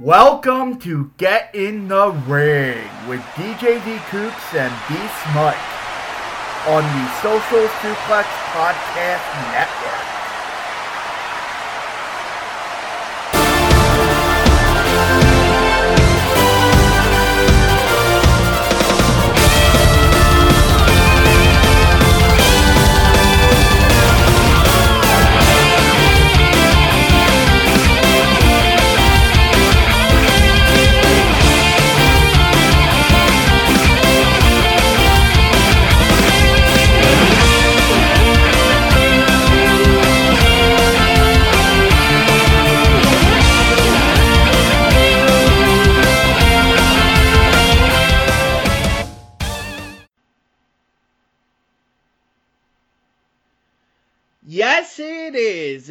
Welcome to Get in the Ring with DJ D Coops and Beast Mike on the Social Suplex Podcast Network.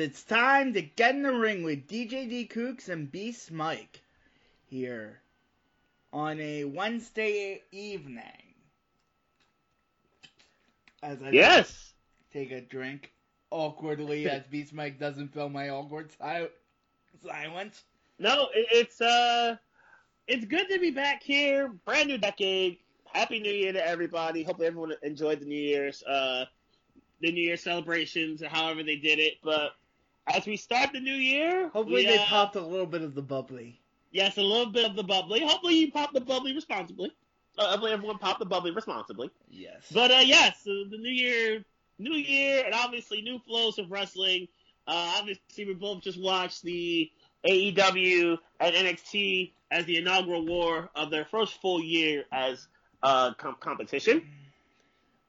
It's time to get in the ring with DJ D Kooks and Beast Mike here on a Wednesday evening. As I Yes. take a drink awkwardly as Beast Mike doesn't fill my awkward si- silence. No, it's uh, it's good to be back here. Brand new decade. Happy New Year to everybody. Hope everyone enjoyed the New Year's uh, the New Year celebrations, however they did it. But as we start the new year, Hopefully we, they uh, popped a little bit of the bubbly. Yes, a little bit of the bubbly. Hopefully you pop the bubbly responsibly. Uh, hopefully everyone pop the bubbly responsibly. Yes. But uh, yes, so the new year, new year, and obviously new flows of wrestling. Uh, obviously, we both just watched the AEW and NXT as the inaugural war of their first full year as uh, com- competition.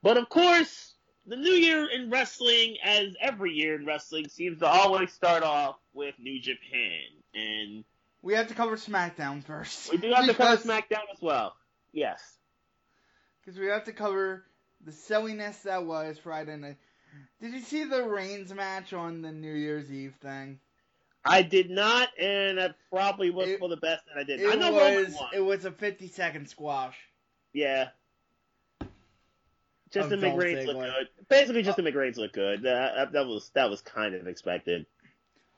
But of course, the new year in wrestling, as every year in wrestling, seems to always start off with New Japan, and we have to cover SmackDown first. we do have to cover SmackDown as well. Yes. because we have to cover the silliness that was Friday night. Did you see the Reigns match on the New Year's Eve thing? I did not, and that probably was It- for the best that I did. It I know Roman was won. it was a 50 second squash. Yeah. Just to make Dolph look good. Basically, just to make Reigns look good. That, that was that was kind of expected.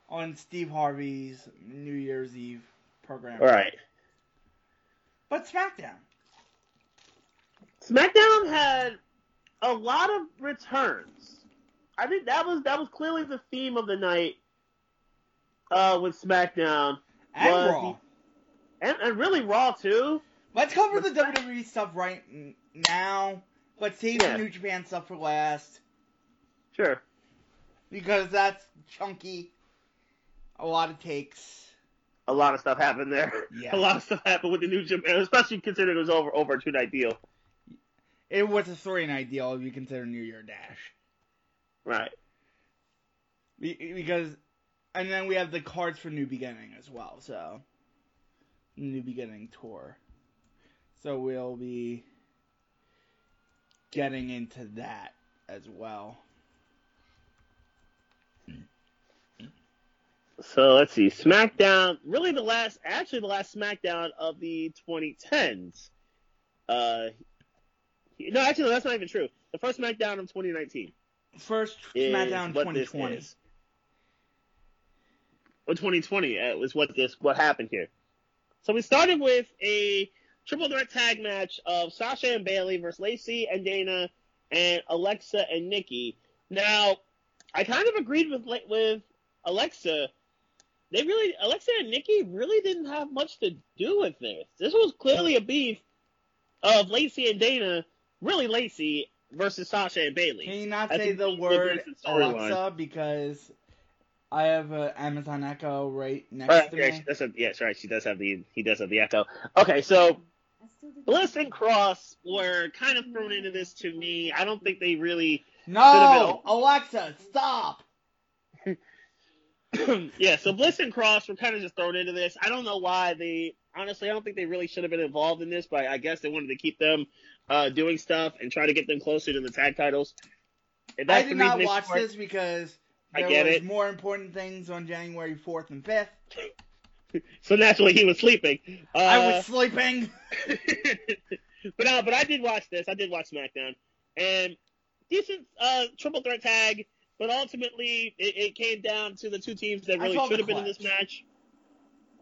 on Steve Harvey's New Year's Eve program. All right. But SmackDown. SmackDown had a lot of returns. I think that was that was clearly the theme of the night uh, with SmackDown And Was Raw. and, and really Raw too. Let's cover the WWE stuff right now. Let's save Yeah. the New Japan stuff for last. Sure. Because that's chunky. A lot of takes. A lot of stuff happened there. Yeah. A lot of stuff happened with the New Japan, especially considering it was over over a two night deal. It was a three night deal if you consider New Year Dash. Right. Because, and then we have the cards for New Beginning as well, so. New Beginning tour. So we'll be getting into that as well. So let's see. SmackDown, really the last, actually the last SmackDown of the 2010s. Uh, no, actually, no, that's not even true. The first SmackDown of 2019 First SmackDown what 2020. is. Or 2020 uh, was what this what happened here. So we started with a triple threat tag match of Sasha and Bayley versus Lacey and Dana and Alexa and Nikki. Now, I kind of agreed with with Alexa. They really Alexa and Nikki really didn't have much to do with this. This was clearly a beef of Lacey and Dana, really Lacey versus Sasha and Bayley. Can you not I say the word. Alexa because I have an Amazon Echo right next Right, to yeah, me? she does have, yes, right. She does have the he does have the echo. Okay, so Bliss and Cross were kind of thrown into this to me. I don't think they really. No, Alexa, stop. yeah, so Bliss and Cross were kind of just thrown into this. I don't know why they. Honestly, I don't think they really should have been involved in this, but I guess they wanted to keep them uh, doing stuff and try to get them closer to the tag titles. I did not watch this because I there was it. more important things on January 4th and 5th. So naturally, he was sleeping. Uh, I was sleeping. but uh, but I did watch this. I did watch SmackDown, and decent uh, triple threat tag. But ultimately, it, it came down to the two teams that really should have been in this match.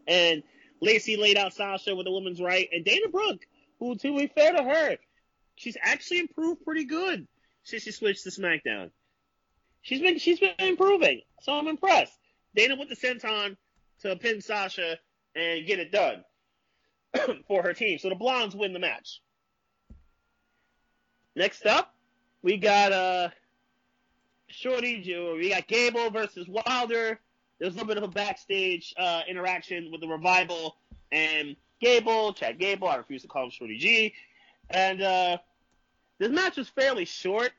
And Lacey laid out Sasha with the woman's right, and Dana Brooke, who to be fair to her, she's actually improved pretty good since she switched to SmackDown. She's been she's been improving, so I'm impressed. Dana with the senton to pin Sasha and get it done for her team. So the Blondes win the match. Next up, we got uh Shorty G we got Gable versus Wilder. There's a little bit of a backstage uh, interaction with the revival and Gable, Chad Gable. I refuse to call him Shorty G. And uh, this match was fairly short.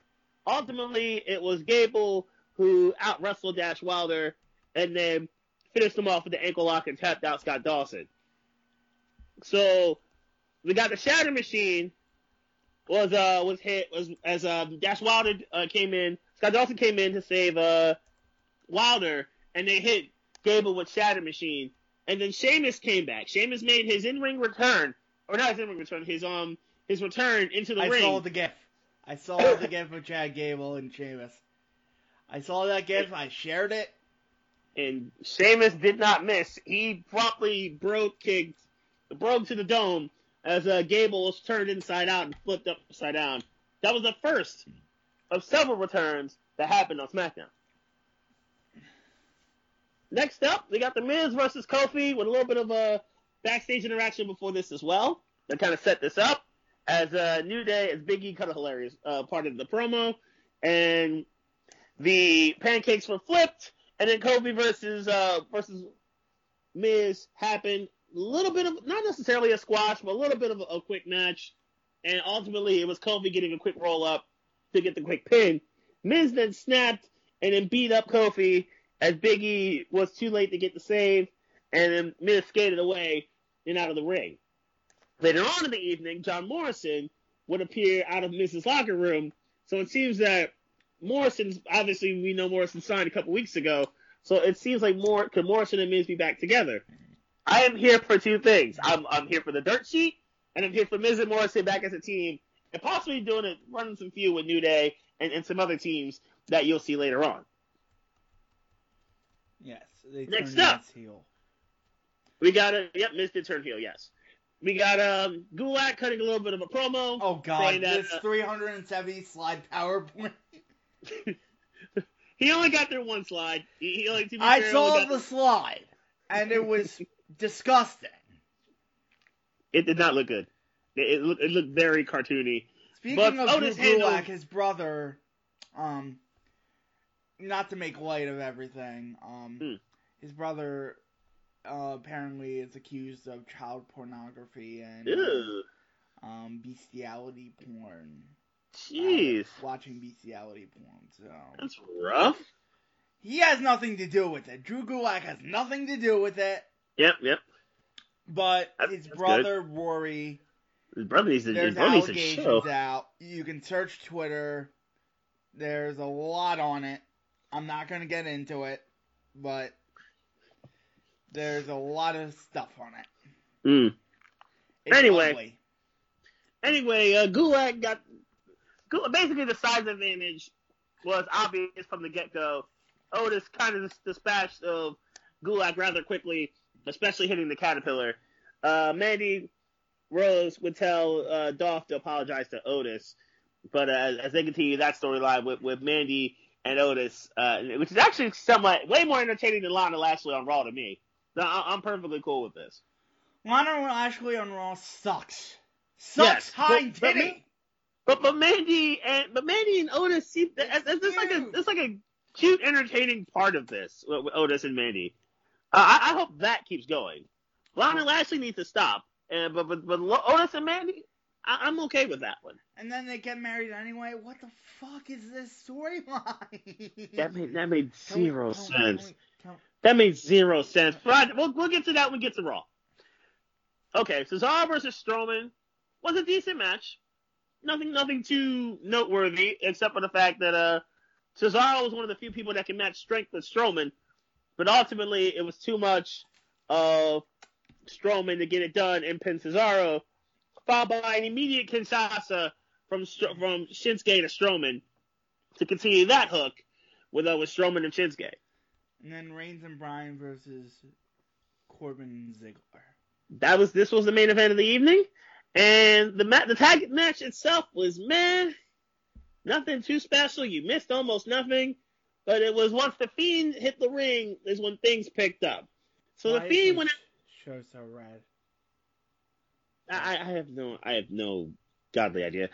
Ultimately, it was Gable who out wrestled Dash Wilder and then finished him off with the ankle lock and tapped out Scott Dawson. So we got the Shatter Machine was uh was hit was as uh Dash Wilder uh, came in. Scott Dawson came in to save uh Wilder, and they hit Gable with Shatter Machine. And then Sheamus came back. Sheamus made his in-ring return, or not his in-ring return, his um his return into the I ring. I saw the gif. I saw the gif of Chad Gable and Sheamus. I saw that gif. I shared it. And Sheamus did not miss. He promptly Brogue kicked, broke to the dome as uh, Gable was turned inside out and flipped upside down. That was the first of several returns that happened on SmackDown. Next up, we got The Miz versus Kofi with a little bit of a backstage interaction before this as well. That kind of set this up as uh, New Day, as Biggie cut a hilarious uh, part of the promo, and the pancakes were flipped, and then Kofi versus uh, versus Miz happened. A little bit of not necessarily a squash, but a little bit of a, a quick match, and ultimately it was Kofi getting a quick roll up to get the quick pin. Miz then snapped and then beat up Kofi as Biggie was too late to get the save, and then Miz skated away and out of the ring. Later on in the evening, John Morrison would appear out of Miz's locker room. So it seems that Morrison's obviously we know Morrison signed a couple weeks ago, so it seems like more could Morrison and Miz be back together. I am here for two things. I'm I'm here for the dirt sheet, and I'm here for Miz and Morrison back as a team, and possibly doing it, running some feud with New Day and, and some other teams that you'll see later on. Yes. They Next up, heel. we got a yep, Miz did turn heel. Yes. We got um Gulak cutting a little bit of a promo. Oh god, that, this uh, 370 slide PowerPoint. he only got there one slide. He, he only, I saw the slide, and it was disgusting. It did not look good. It, it, looked, it looked very cartoony. Speaking but of Otis Gulak, his brother, um, not to make light of everything, um, hmm. his brother uh, apparently is accused of child pornography and um, bestiality porn. Jeez. Uh, watching bestiality porn, so. That's rough. He has nothing to do with it. Drew Gulak has nothing to do with it. Yep, yep. But that's, his that's brother good. Rory. His brother needs to. There's his brother allegations needs to out. You can search Twitter. There's a lot on it. I'm not gonna get into it, but there's a lot of stuff on it. Mm. Anyway, ugly. anyway, uh, Gulak got basically the size advantage was obvious from the get go. Otis kind of dispatched of Gulak rather quickly, especially hitting the caterpillar. Uh, Mandy Rose would tell uh, Dolph to apologize to Otis, but uh, as they continue that storyline with, with Mandy and Otis, uh, which is actually somewhat way more entertaining than Lana Lashley on Raw to me. I'm perfectly cool with this. Lana Lashley on Raw sucks. Sucks yes, high but, titty. But but Mandy and but Mandy and Otis see there's, there's like a there's like a cute entertaining part of this with, Otis and Mandy. Uh, I, I hope that keeps going. Lana Lashley needs to stop, and but but, but Otis and Mandy, I, am okay with that one. And then they get married anyway. What the fuck is this storyline? that made that made zero sense. That made zero sense. But we'll we'll get to that when we get to Raw. Okay, Cesaro versus Strowman was a decent match. Nothing nothing too noteworthy except for the fact that uh Cesaro was one of the few people that can match strength with Strowman, but ultimately it was too much of Strowman to get it done and pin Cesaro, followed by an immediate Kinshasa from from Shinsuke to Strowman to continue that hook with uh, with Strowman and Shinsuke. And then Reigns and Bryan versus Corbin and Ziggler. that was this was the main event of the evening, and the ma- the tag match itself was man, nothing too special. You missed almost nothing, but it was once the Fiend hit the ring is when things picked up. So Why the Fiend went. Show so red. I, I have no I have no godly idea.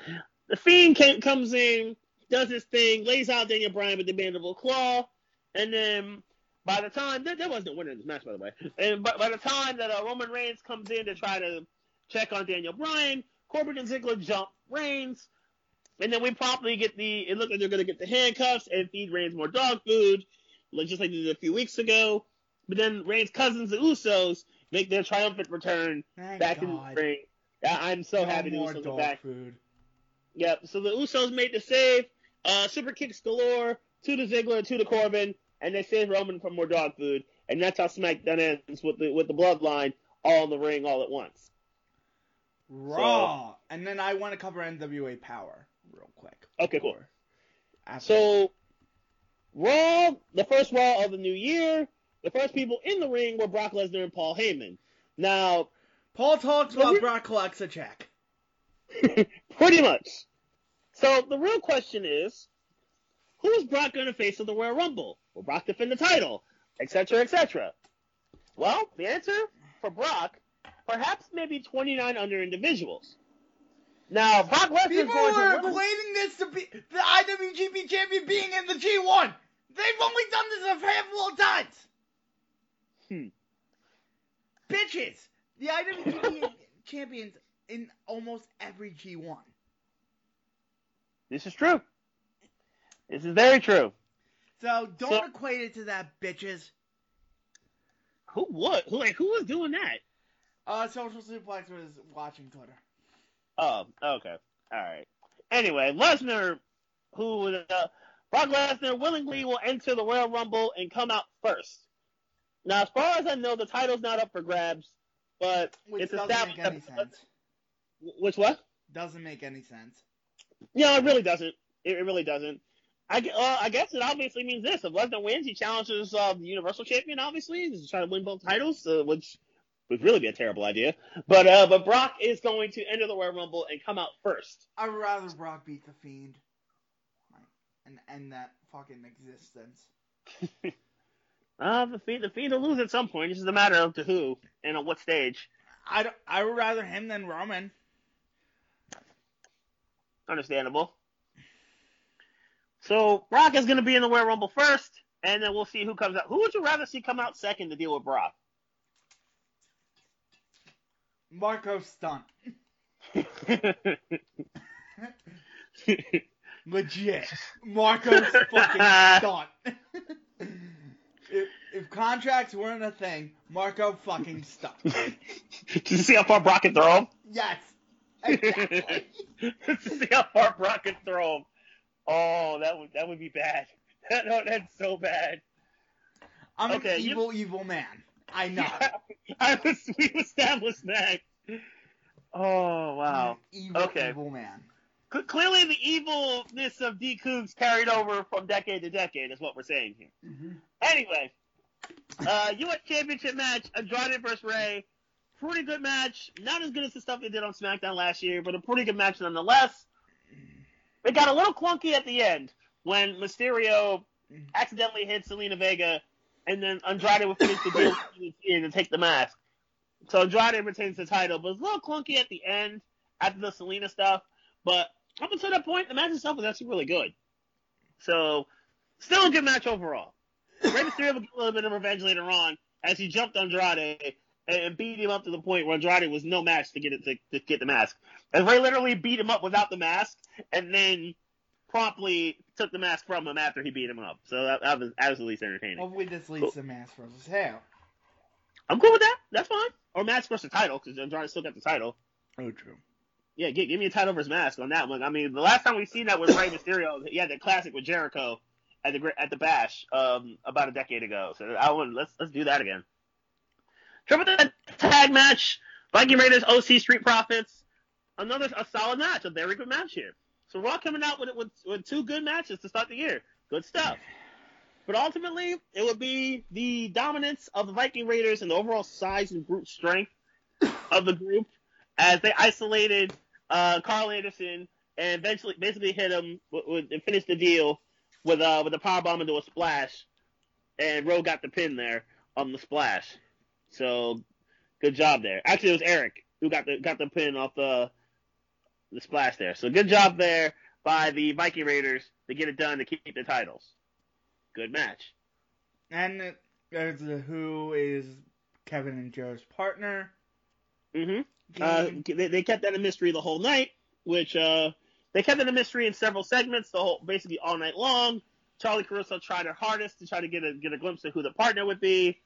The Fiend came, comes in, does his thing, lays out Daniel Bryan with the mandible claw, and then by the time there, there was no winner in this match, by the way, and by, by the time that uh, Roman Reigns comes in to try to check on Daniel Bryan, Corbin and Ziggler jump Reigns, and then we promptly get the. It looks like they're going to get the handcuffs and feed Reigns more dog food, just like they did a few weeks ago. But then Reigns' cousins, the Usos, make their triumphant return Thank back God. in the ring. I'm so no happy the Usos are back. Food. Yep. So the Usos made the save. Uh, super kicks galore to the Ziggler, to the Corbin, and they save Roman from more dog food. And that's how SmackDown ends with the with the bloodline all in the ring all at once. Raw. So, and then I want to cover NWA Power real quick. Okay, cool. So Raw, the first Raw of the new year, the first people in the ring were Brock Lesnar and Paul Heyman. Now, Paul talks while Brock collects a check. Pretty much. So the real question is, who is Brock going to face in the Royal Rumble? Will Brock defend the title? Etc. Etc. Well, the answer for Brock, perhaps maybe 29 under individuals. Now, Brock Lesnar People are equating this to be the IWGP champion being in the G1. They've only done this a handful of times. Hmm. Bitches. The IWGP champions in almost every G1. This is true. This is very true. So don't so, equate it to that, bitches. Who would? Who like who was doing that? Uh, Social Suplex was watching Twitter. Oh, okay, all right. Anyway, Lesnar, who uh, Brock Lesnar willingly will enter the Royal Rumble and come out first. Now, as far as I know, the title's not up for grabs, but Which it's established. Make any sense. Which what? Doesn't make any sense. No, it really doesn't. It, it really doesn't. I, uh, I guess it obviously means this: if Lesnar wins, he challenges uh, the Universal Champion. Obviously, he's trying to win both titles, uh, which would really be a terrible idea. But uh, but Brock is going to enter the Royal Rumble and come out first. I would rather Brock beat the Fiend, and end that fucking existence. uh, the Fiend, the Fiend will lose at some point. It's just a matter of to who and on what stage. I I would rather him than Roman. Understandable. So Brock is going to be in the Royal Rumble first, and then we'll see who comes out. Who would you rather see come out second to deal with Brock? Marko Stunt. Legit. Marko's fucking stunt. if, if contracts weren't a thing, Marko fucking stunt. Did you see how far Brock can throw him? Yes. Exactly. see how far Brock can throw him. Oh, that would that would be bad. That, no, that's so bad. I'm okay, an evil, you... evil man. I know. I was, we've established that. Oh wow. Evil, okay. evil man. C- clearly, the evilness of D. Cougs carried over from decade to decade is what we're saying here. Mm-hmm. Anyway, uh, U.S. Championship match: Andrade versus Rey. Pretty good match. Not as good as the stuff they did on SmackDown last year, but a pretty good match nonetheless. It got a little clunky at the end when Mysterio accidentally hit Zelina Vega, and then Andrade would finish the deal and take the mask. So Andrade retains the title, but it's a little clunky at the end after the Zelina stuff. But up until that point, the match itself was actually really good. So, still a good match overall. Rey Mysterio would a little bit of revenge later on as he jumped Andrade and beat him up to the point where Andrade was no match to get it to, to get the mask. And Rey literally beat him up without the mask, and then promptly took the mask from him after he beat him up. So that, that was absolutely entertaining. Hopefully, this leads cool. to mask from his hair. I'm cool with that. That's fine. Or mask versus title because Andrade still got the title. Oh, true. Yeah, give, give me a title versus mask on that one. I mean, the last time we seen that with Rey Mysterio, he had the classic with Jericho at the at the Bash um, about a decade ago. So I want let's let's do that again. Triple threat tag match: Viking Raiders, OC Street Profits. Another a solid match, a very good match here. So Raw coming out with, with with two good matches to start the year. Good stuff. But ultimately, it would be the dominance of the Viking Raiders and the overall size and brute strength of the group as they isolated uh, Karl Anderson and eventually basically hit him with, with, and finished the deal with uh with a power bomb into a splash, and Rowe got the pin there on the splash. So good job there. Actually, it was Erik who got the got the pin off the the splash there. So good job there by the Viking Raiders to get it done to keep the titles. Good match. And there's who is Kevin and Joe's partner. Mm-hmm. Uh, they, they kept that a mystery the whole night, which uh, they kept it a mystery in several segments, the whole basically all night long. Charly Caruso tried her hardest to try to get a get a glimpse of who the partner would be,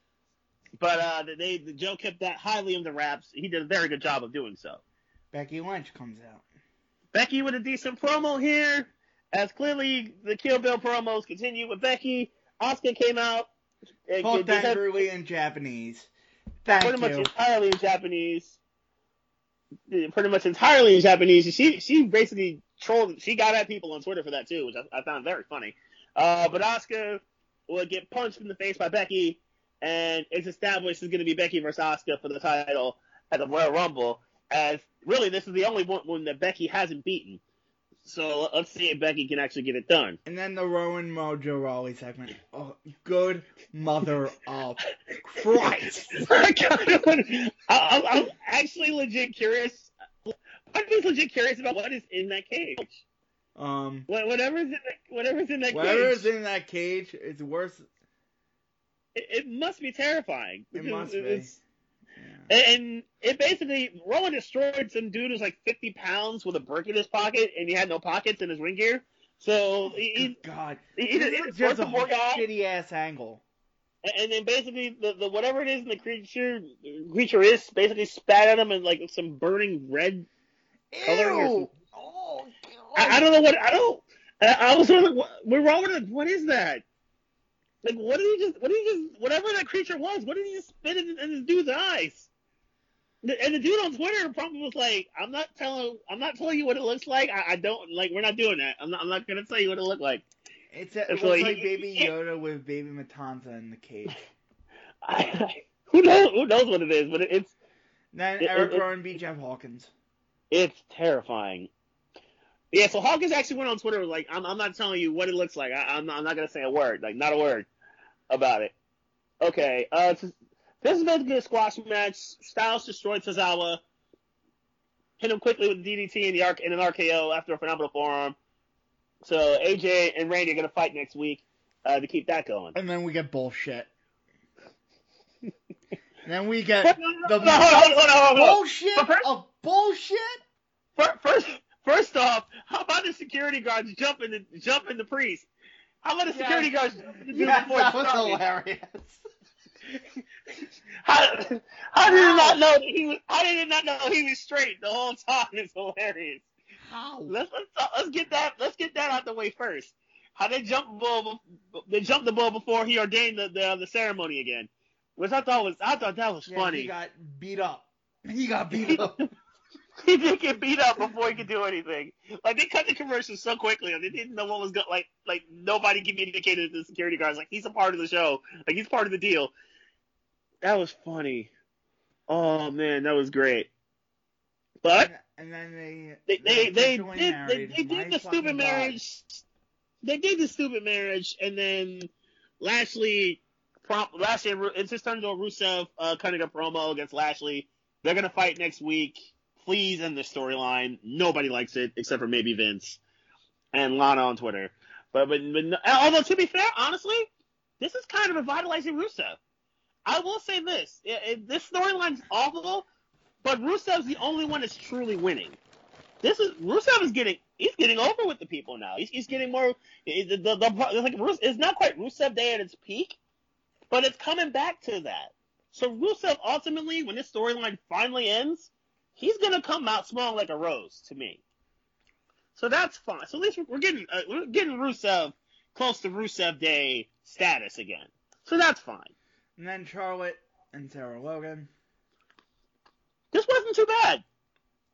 but uh, they the Joe kept that highly under wraps. He did a very good job of doing so. Becky Lynch comes out. Becky with a decent promo here, as clearly the Kill Bill promos continue with Becky. Asuka came out. Both angrily in Japanese. Thank pretty you. much entirely in Japanese. Pretty much entirely in Japanese. She she basically trolled. She got at people on Twitter for that too, which I, I found very funny. Uh, but Asuka would get punched in the face by Becky, and it's established it's going to be Becky versus Asuka for the title at the Royal Rumble. As really, this is the only one, one that Becky hasn't beaten. So let's see if Becky can actually get it done. And then the Rowan Mojo Rawley segment. Oh, good mother of Christ! I, am actually legit curious. I'm just legit curious about what is in that cage. Um, whatever's in that, whatever's in that whatever's cage. in that cage is worse. It, it must be terrifying. It must be. And it basically Rowan destroyed some dude who's like 50 pounds with a brick in his pocket, and he had no pockets in his ring gear. So he, God, he, he, he just a shitty ass angle. And then basically the, the whatever it is in the creature creature is basically spat at him in like some burning red Ew. Oh, I, I, don't know what I don't. I, I was sort of like, what, we're wrong with it. What is that? Like, what did he just? What did he just? Whatever that creature was, what did he just spit in, in this dude's eyes? And the dude on Twitter probably was like, "I'm not telling, I'm not telling you what it looks like. I, I don't like. We're not doing that. I'm not. I'm not gonna tell you what it looked like." It's a, it looks like, like Baby Yoda with Baby Matanza in the cage. I, I, who knows? Who knows what it is? But it, it's then Eric it, Rowan beat Jeff Hawkins. It's terrifying. Yeah, so Hawkins actually went on Twitter was like, I'm, I'm not telling you what it looks like. I, am not, I'm not gonna say a word, like not a word about it. Okay, uh, this is basically a squash match. Styles destroyed Tozawa, hit him quickly with the DDT in the arc in an RKO after a phenomenal forearm. So AJ and Randy are gonna fight next week uh, to keep that going. And then we get bullshit. then we get the bullshit of bullshit. First, first off, how about the security guards jumping the jumping the priest? How about the yes. security guards jumping the yes, that was hilarious. how, how did he not know that he was? How did he not know he was straight the whole time? It's hilarious. How? Let's let's let's get that let's get that out the way first. How they jumped the bull? They jumped the bull before he ordained the the, the ceremony again, which I thought was I thought that was yeah, funny. He got beat up. He got beat up. he did get beat up before he could do anything. Like they cut the commercials so quickly, and they didn't know what was going. Like like nobody communicated to the security guards. Like he's a part of the show. Like he's part of the deal. That was funny. Oh man, that was great. But and, and then they they they, they did they, they did the stupid God. marriage. They did the stupid marriage, and then Lashley. Prompt, Lashley, it's just turned into a Rusev uh, cutting a promo against Lashley. They're gonna fight next week please end the storyline. Nobody likes it except for maybe Vince and Lana on Twitter. But, but, but although to be fair, honestly, this is kind of revitalizing Rusev. I will say this: it, it, this storyline's awful, but Rusev's the only one that's truly winning. This is Rusev is getting he's getting over with the people now. He's, he's getting more. The, the, the like it's not quite Rusev Day at its peak, but it's coming back to that. So Rusev ultimately, when this storyline finally ends, he's gonna come out smelling like a rose to me. So that's fine. So at least we're getting uh, we're getting Rusev close to Rusev Day status again. So that's fine. And then Charlotte and Sarah Logan. This wasn't too bad.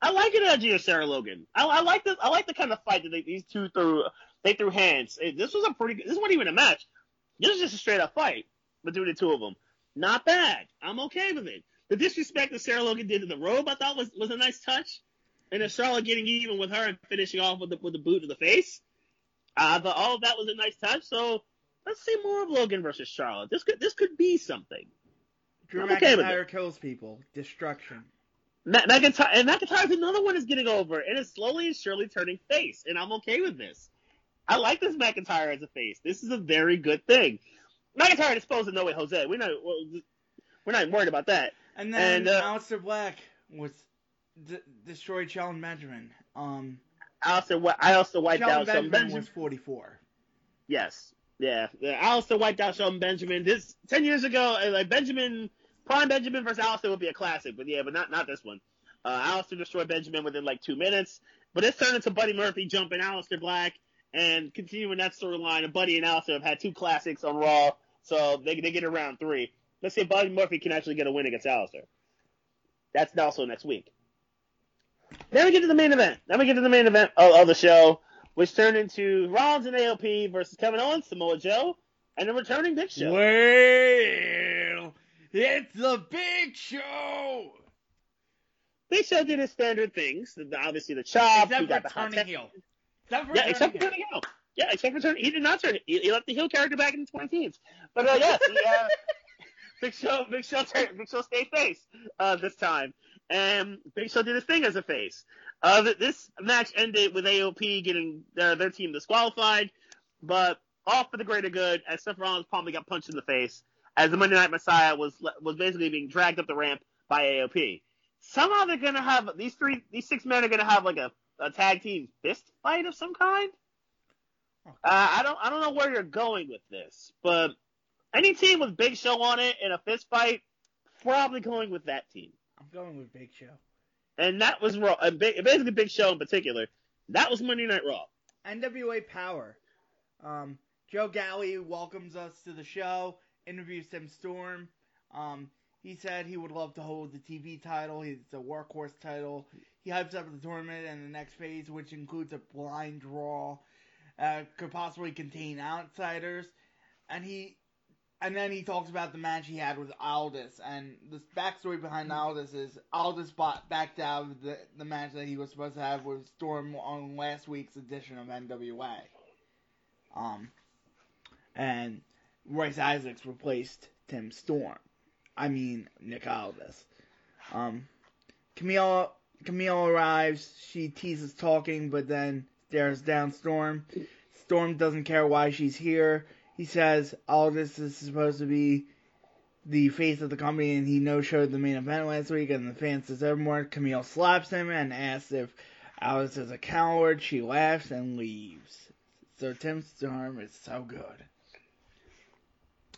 I like it, or Sarah Logan. I, I like this. I like the kind of fight that they, these two threw. They threw hands. This was a pretty. This wasn't even a match. This was just a straight up fight between the two of them. Not bad. I'm okay with it the disrespect that Sarah Logan did to the robe, I thought was was a nice touch. And then Charlotte getting even with her and finishing off with the with the boot to the face. Uh, I thought all of that was a nice touch. So let's see more of Logan versus Charlotte. This could this could be something. Drew I'm McIntyre okay kills people. Destruction. McIntyre and McIntyre's another one is getting over and is slowly and surely turning face, and I'm okay with this. I like this McIntyre as a face. This is a very good thing. McIntyre disposed of No Way Jose. We're not we're not worried about that. And then and, uh, Aleister Black was d- destroyed Shelton Benjamin. Um, Aleister, I also wiped Shelton out Benjamin, Benjamin was 44. Yes, yeah. yeah. Aleister wiped out Shelton Benjamin. This ten years ago, uh, like Benjamin, Prime Benjamin versus Aleister would be a classic, but yeah, but not not this one. Uh, Aleister destroyed Benjamin within like two minutes, but it's turned into Buddy Murphy jumping Aleister Black and continuing that storyline. And Buddy and Aleister have had two classics on Raw, so they they get around three. Let's see if Buddy Murphy can actually get a win against Aleister. That's also next week. Then we get to the main event. Then we get to the main event of, of the show, which turned into Rollins and AOP versus Kevin Owens, Samoa Joe, and the returning Big Show. Well, it's the Big Show. Big Show did his standard things. Obviously, the chop. Except he got the hot heel. Except for yeah, except for turning heel. Yeah, except for turning. He did not turn. He, he left the heel character back in the 20 teens. But uh, yes, he, uh, Big Show, Big Show, Big Show stayed face uh, this time, and Big Show did his thing as a face. Uh, this match ended with AOP getting their, their team disqualified, but all for the greater good. As Seth Rollins probably got punched in the face, as the Monday Night Messiah was was basically being dragged up the ramp by AOP. Somehow they're gonna have these three, these six men are gonna have like a, a tag team fist fight of some kind. Uh, I don't I don't know where you're going with this, but any team with Big Show on it in a fist fight, probably going with that team. I'm going with Big Show. And that was Raw. Uh, basically, Big Show in particular. That was Monday Night Raw. NWA Power. Um, Joe Galli welcomes us to the show, interviews Tim Storm. Um, he said he would love to hold the TV title. It's a workhorse title. He hypes up the tournament and the next phase, which includes a blind draw, uh, could possibly contain outsiders. And he and then he talks about the match he had with Aldis, and the backstory behind hmm. Aldis is Aldis bought, backed out of the, the match that he was supposed to have with Storm on last week's edition of NWA. Um, and Royce Isaacs replaced Tim Storm. I mean Nick Aldis. Um, Camille Camille arrives. She teases talking, but then stares down Storm. Storm doesn't care why she's here he says all this is supposed to be the face of the company, and he no showed the main event last week, and the fans deserve more. Camille slaps him and asks if Aldis is a coward. She laughs and leaves. So Tim Storm is so good.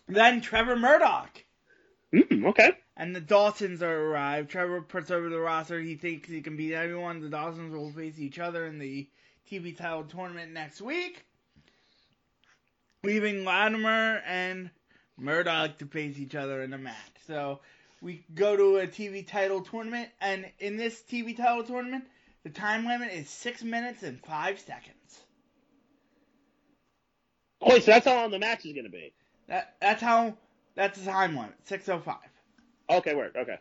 Then Trevor Murdoch. Mm, okay. And the Dawsons are arrived. Trevor puts over the roster. He thinks he can beat everyone. The Dawsons will face each other in the TV title tournament next week leaving Latimer and Murdoch to face each other in a match. So we go to a TV title tournament, and in this TV title tournament, the time limit is six minutes and five seconds. Oh, so that's how long the match is going to be. That that's how that's the time limit, six oh five. Okay, word. Okay.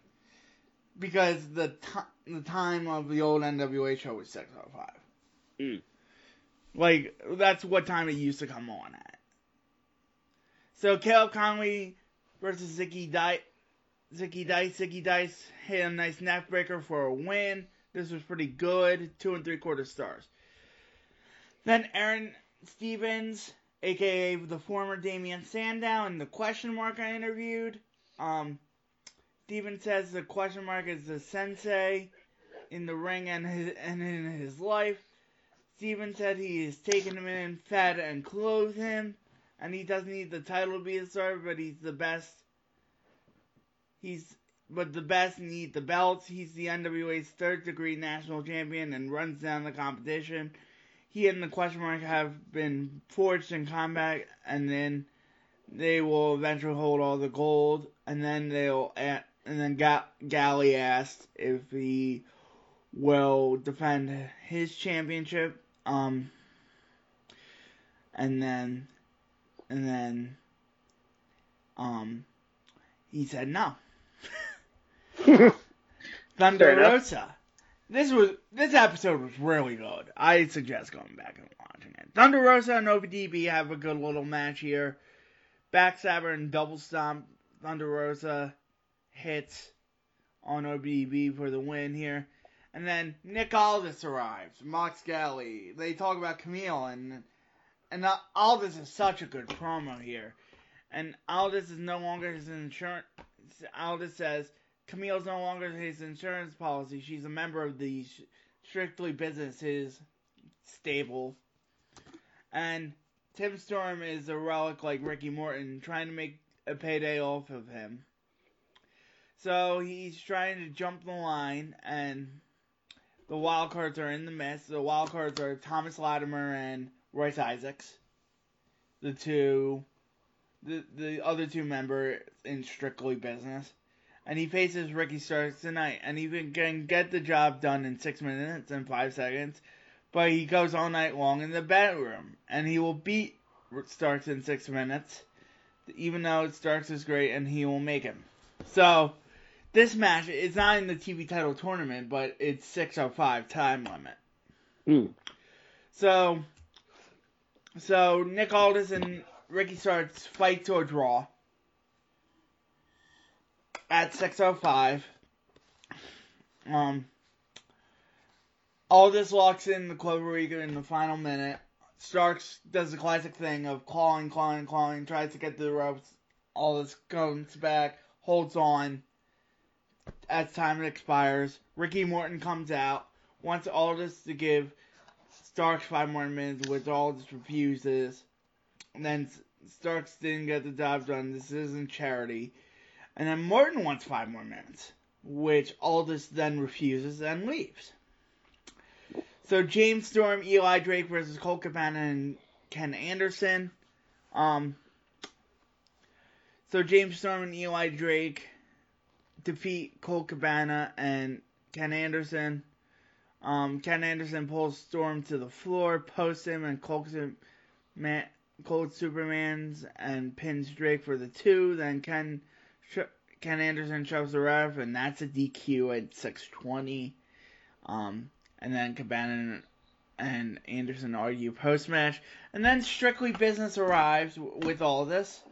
Because the t- the time of the old NWA show was six oh five. Mm. Like that's what time it used to come on at. So Caleb Konley versus Zicky Dice. Zicky Dice. Zicky Dice hit a nice neck breaker for a win. This was pretty good. Two and three quarter stars. Then Aron Stevens, aka the former Damien Sandow, and the question mark I interviewed. Um, Stevens says the question mark is the sensei in the ring and his, and in his life. Stevens said he has taken him in, fed and clothed him and he doesn't need the title to be a star, but he's the best. He's but the best need the belts. He's the NWA's third degree national champion and runs down the competition. He and the question mark have been forged in combat, and then they will eventually hold all the gold, and then they'll and then Galli asked if he will defend his championship. Um, and then and then um he said no. Thunder Rosa. This was this episode was really good. I suggest going back and watching it. Thunder Rosa and ODB have a good little match here. Backstabber and double stomp. Thunder Rosa hits on ODB for the win here. And then Nick Aldis arrives. Mox Galli. They talk about Camille and and Aldis is such a good promo here. And Aldis is no longer his insurance. Aldis says Camille's no longer his insurance policy. She's a member of the Strictly Business, stable. And Tim Storm is a relic like Ricky Morton, trying to make a payday off of him. So he's trying to jump the line, and the wild cards are in the mess. The wild cards are Thomas Latimer and Royce Isaacs, the two, the the other two members in Strictly Business and he faces Ricky Starks tonight, and he can get the job done in six minutes and five seconds, but he goes all night long in the bedroom, and he will beat Starks in six minutes, even though Starks is great, and he will make him. So, this match is not in the TV title tournament, but it's 605 time limit. Mm. So, so Nick Aldis and Ricky Starks fight to a draw at 6:05. Um, Aldis locks in the Clover Reaper in the final minute. Starks does the classic thing of clawing, clawing, clawing, tries to get to the ropes. Aldis comes back, holds on. As time expires, Ricky Morton comes out, wants Aldis to give Starks five more minutes, which Aldis refuses. And then Starks didn't get the job done. This isn't charity. And then Morton wants five more minutes, which Aldis then refuses and leaves. So James Storm, Eli Drake versus Colt Cabana and Ken Anderson. Um, so James Storm and Eli Drake defeat Colt Cabana and Ken Anderson. Um, Ken Anderson pulls Storm to the floor, posts him, and Colt, man, Colt Supermans and pins Drake for the two. Then Ken Ken Anderson shoves the ref, and that's a DQ at 620. Um, and then Cabana and Anderson argue post match, and then Strictly Business arrives with all this,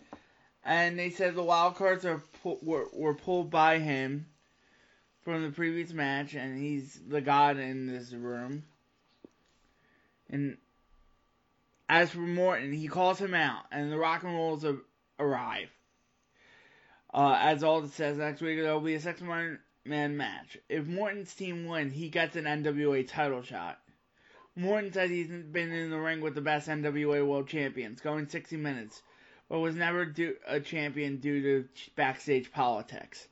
and they said the wild cards are were, were pulled by him from the previous match, and he's the god in this room. And as for Morton, he calls him out, and the Rock and Rolls arrive. Uh, as Aldis says, next week there will be a six man match. If Morton's team wins, he gets an NWA title shot. Morton says he's been in the ring with the best NWA World Champions, going 60 minutes, but was never do- a champion due to backstage politics.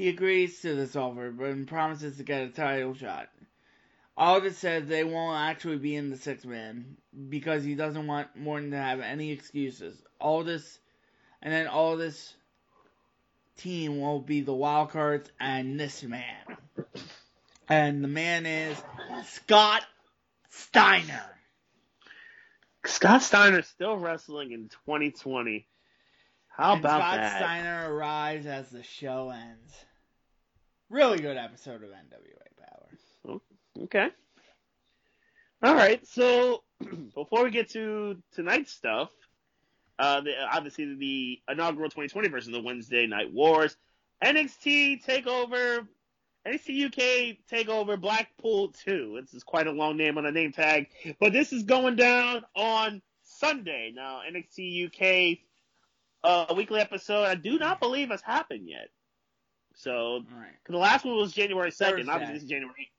He agrees to this offer, but promises to get a title shot. Aldis says they won't actually be in the six man because he doesn't want Morton to have any excuses. Aldis, and then Aldis team will be the wild cards and this man. And the man is Scott Steiner. Scott Steiner still wrestling in 2020. How and about Scott that? Scott Steiner arrives as the show ends. Really good episode of NWA Power. Oh, okay. All right. So before we get to tonight's stuff, uh, the, obviously the inaugural 2020 version of the Wednesday Night Wars. NXT Takeover, NXT UK Takeover Blackpool 2. This is quite a long name on a name tag, but this is going down on Sunday. Now NXT UK uh, weekly episode I do not believe has happened yet. So right. the last one was January 2nd. Obviously this is January.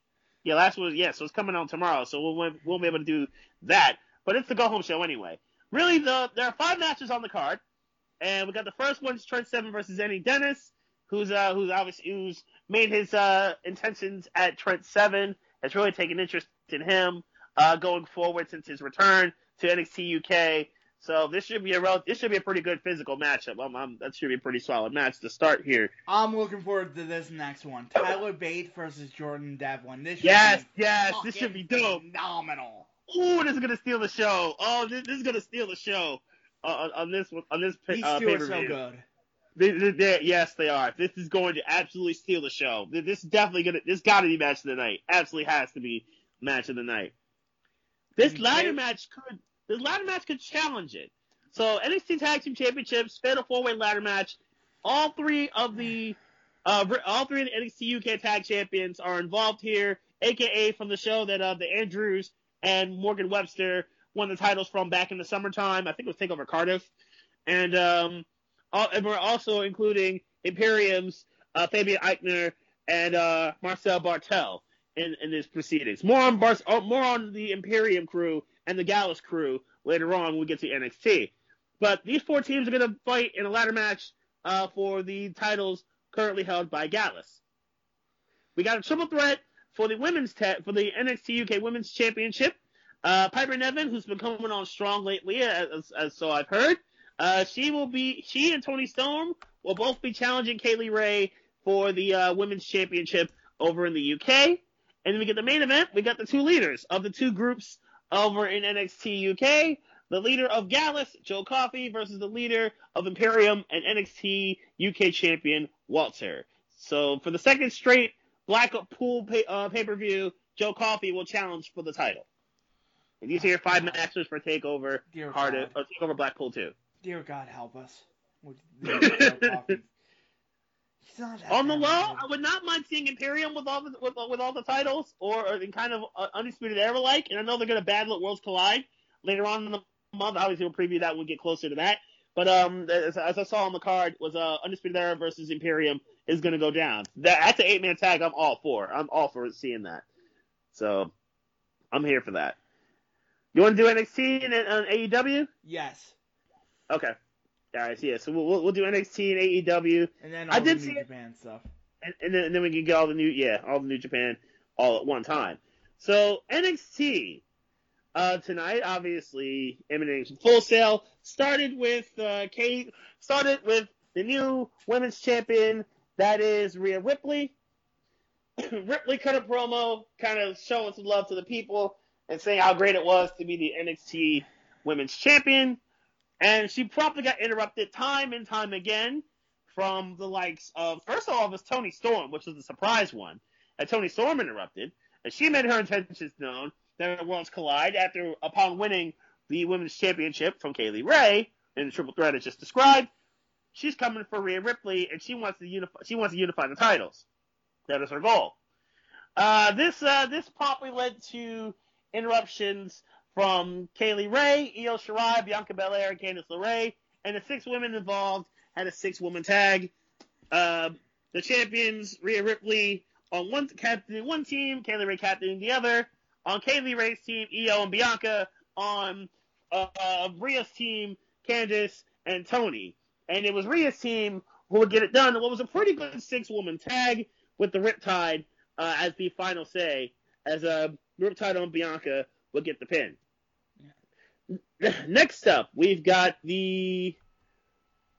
Yeah, last one was yeah, so it's coming on tomorrow. So we'll we'll be able to do that. But it's the go home show anyway really the there are five matches on the card, and we got the first one Trent Seven versus Eddie Dennis, who's uh who's obviously who's made his uh intentions at Trent Seven, has really taken interest in him uh going forward since his return to NXT UK. So this should be a rel- this should be a pretty good physical matchup. Um, um, that should be a pretty solid match to start here. I'm looking forward to this next one. Tyler Bate versus Jordan Devlin. This should yes, be yes, this should be dope. Phenomenal. Ooh, this is gonna steal the show. Oh, this, this is gonna steal the show uh, on, on this on this These uh, two are so good. They, they, they, yes, they are. This is going to absolutely steal the show. This is definitely gonna. This got to be match of the night. Absolutely has to be match of the night. This ladder match could. This ladder match could challenge it. So NXT Tag Team Championships, Fatal Four Way Ladder Match. All three of the, uh, all three of the NXT UK Tag Champions are involved here, aka from the show that uh, the Andrews and Morgan Webster won the titles from back in the summertime. I think it was Takeover Cardiff, and um, all, and we're also including Imperium's uh, Fabian Aichner and uh, Marcel Bartel in, in this proceedings. More on Bar- uh, more on the Imperium crew and the Gallus crew later on when we get to NXT. But these four teams are going to fight in a ladder match uh, for the titles currently held by Gallus. We got a triple threat for the women's te- for the NXT UK Women's Championship. Uh, Piper Niven, who's been coming on strong lately, as, as so I've heard, uh, she will be she and Toni Storm will both be challenging Kay Lee Ray for the uh, Women's Championship over in the UK. And then we get the main event. We got the two leaders of the two groups over in NXT UK. The leader of Gallus, Joe Coffey, versus the leader of Imperium and NXT UK champion Walter. So for the second straight Blackpool pay, uh, pay-per-view, Joe Coffey will challenge for the title. And these are your five matches for Takeover Dear Cardiff or Takeover Blackpool too. Dear God, help us. On the low, I would not mind seeing Imperium with all the with, with all the titles, or, or in kind of uh, undisputed era like. And I know they're going to battle at Worlds Collide later on in the month. Obviously, we'll preview that when we get closer to that. But um, as, as I saw on the card, was uh, undisputed era versus Imperium is going to go down. That, that's an eight man tag. I'm all for. I'm all for seeing that. So I'm here for that. You want to do NXT and uh, AEW? Yes. Okay. So yeah. So we'll we'll do NXT and AEW. And then all I the did New Japan stuff. And, and, then and then we can get all the new yeah all the New Japan all at one time. So NXT uh, tonight, obviously emanating Full Sail, started with uh, Kate. Started with the new women's champion that is Rhea Ripley. Ripley cut a promo, kind of showing some love to the people and saying how great it was to be the NXT Women's Champion. And she promptly got interrupted time and time again from the likes of, first of all, it was Toni Storm, which was the surprise one. And Toni Storm interrupted, and she made her intentions known that the Worlds Collide after, upon winning the Women's Championship from Kay Lee Ray in the triple threat as just described, she's coming for Rhea Ripley, and she wants to unify, she wants to unify the titles. That is her goal. Uh, this, uh, this probably led to interruptions from Kay Lee Ray, Io Shirai, Bianca Belair, and Candice LeRae, and the six women involved had a six-woman tag. Uh, the champions, Rhea Ripley, on one captain one team, Kay Lee Ray captaining the other. On Kay Lee Ray's team, Io and Bianca. On uh, uh, Rhea's team, Candice and Toni. And it was Rhea's team who would get it done. What was a pretty good six-woman tag with the Riptide uh, as the final say, as a uh, Riptide on Bianca will get the pin. Next up, we've got the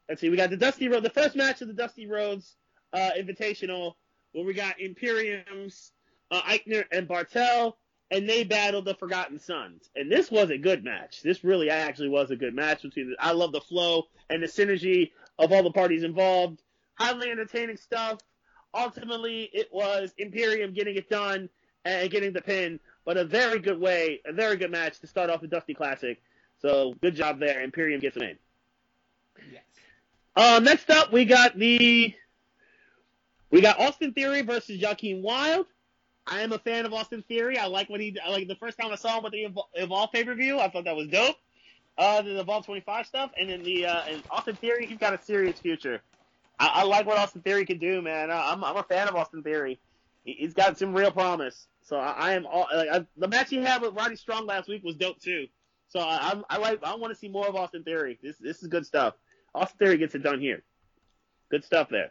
let's see, we got the Dusty Road, the first match of the Dusty Rhodes uh, Invitational, where we got Imperium's uh, Aichner and Bartel, and they battled the Forgotten Sons. And this was a good match. This really actually was a good match between. The, I love the flow and the synergy of all the parties involved. Highly entertaining stuff. Ultimately, it was Imperium getting it done and getting the pin but a very good way, a very good match to start off the Dusty Classic. So good job there. Imperium gets it in. Yes. Uh, next up, we got the we got Austin Theory versus Joaquin Wilde. I am a fan of Austin Theory. I like what he I like the first time I saw him with the Evolve pay per view. I thought that was dope. Uh, the Evolve 25 stuff, and then the uh, and Austin Theory, he's got a serious future. I, I like what Austin Theory can do, man. I, I'm I'm a fan of Austin Theory. He, he's got some real promise. So I, I am all like I, the match he had with Roddy Strong last week was dope too. So I, I, I like I want to see more of Austin Theory. This this is good stuff. Austin Theory gets it done here. Good stuff there.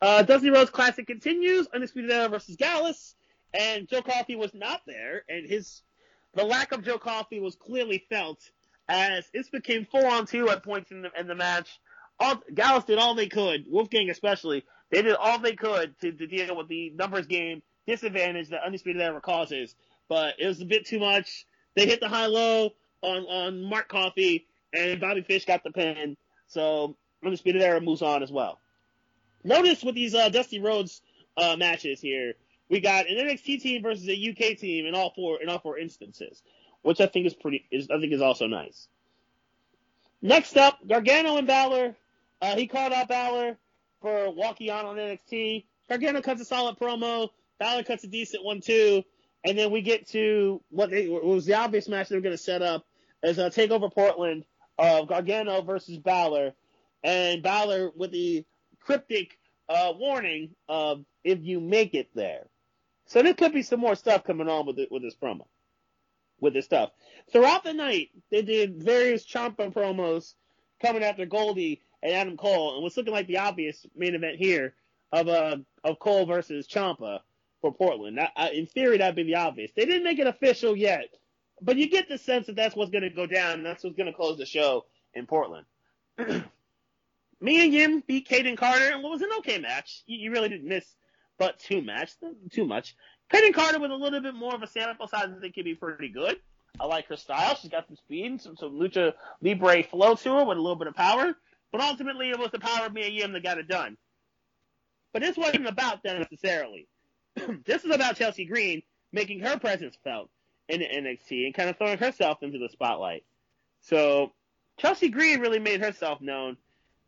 Uh, Dusty Rhodes Classic continues. Undisputed Era versus Gallus, and Joe Coffey was not there, and his the lack of Joe Coffey was clearly felt as this became four on two at points in the in the match. All, Gallus did all they could, Wolfgang especially. They did all they could to, to deal with the numbers game disadvantage that Undisputed Era causes, but it was a bit too much. They hit the high low on, on Mark Coffey, and Bobby Fish got the pin. So Undisputed Era moves on as well. Notice with these uh, Dusty Rhodes uh, matches here, we got an NXT team versus a UK team in all four in all four instances, which I think is pretty is I think is also nice. Next up, Gargano and Balor. Uh, he called out Balor for walking on on NXT. Gargano cuts a solid promo. Balor cuts a decent one too. And then we get to what, they, what was the obvious match they were going to set up as a Takeover Portland of Gargano versus Balor, and Balor with the cryptic uh, warning of if you make it there. So there could be some more stuff coming on with it, with this promo, with this stuff. Throughout the night, they did various Ciampa promos coming after Goldie and Adam Cole, and what's looking like the obvious main event here of uh of Cole versus Ciampa for Portland. In theory, that'd be the obvious. They didn't make it official yet, but you get the sense that that's what's going to go down, and that's what's going to close the show in Portland. Mia Yim beat Kayden Carter in what was an okay match. You, you really didn't miss but too much, too much. Kayden Carter with a little bit more of a sample size, I think could be pretty good. I like her style. She's got some speed, some, some lucha libre flow to her with a little bit of power. But ultimately, it was the power of Mia Yim that got it done. But this wasn't about that necessarily. this is about Chelsea Green making her presence felt in NXT and kind of throwing herself into the spotlight. So Chelsea Green really made herself known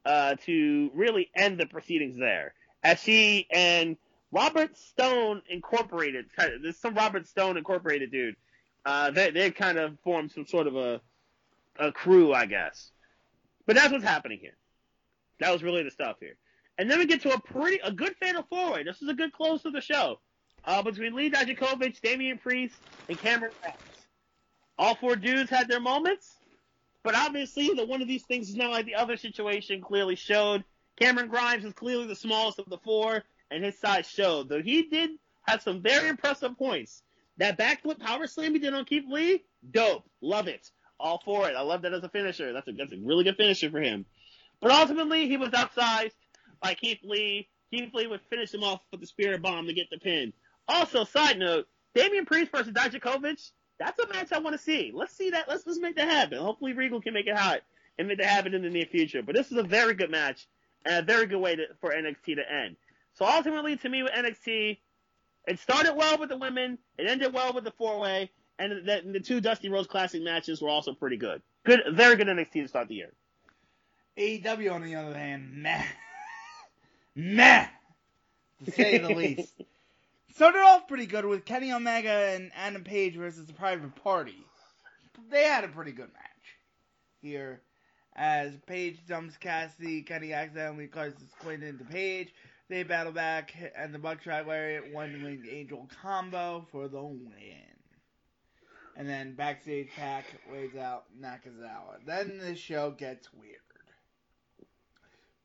uh, to really end the proceedings there, as she and Robert Stone Incorporated, there's some Robert Stone Incorporated dude. Uh, they they kind of formed some sort of a a crew, I guess. But that's what's happening here. That was really the stuff here. And then we get to a pretty a good fatal four way. This is a good close to the show. Uh, between Lee Dijakovic, Damian Priest, and Cameron Grimes. All four dudes had their moments, but obviously the one of these things is not like the other situation clearly showed. Cameron Grimes is clearly the smallest of the four, and his size showed. Though he did have some very impressive points. That backflip power slam he did on Keith Lee, dope. Love it. All for it. I love that as a finisher. That's a that's a really good finisher for him. But ultimately he was outsized by Keith Lee. Keith Lee would finish him off with the spirit bomb to get the pin. Also, side note, Damian Priest versus Dijakovic, that's a match I want to see. Let's see that. Let's let's make that happen. Hopefully Regal can make it hot and make that happen in the near future. But this is a very good match and a very good way to, for NXT to end. So ultimately, to me, with NXT, it started well with the women, it ended well with the four way, and the, the two Dusty Rhodes Classic matches were also pretty good. Good, very good NXT to start the year. AEW, on the other hand, meh, to say the least. Started off pretty good with Kenny Omega and Adam Page versus the Private Party. They had a pretty good match here. As Page dumps Cassidy, Kenny accidentally his Quinn into Page. They battle back, and the Buckshot Lariat one winged angel combo for the win. And then backstage PAC lays out Nakazawa. Then the show gets weird.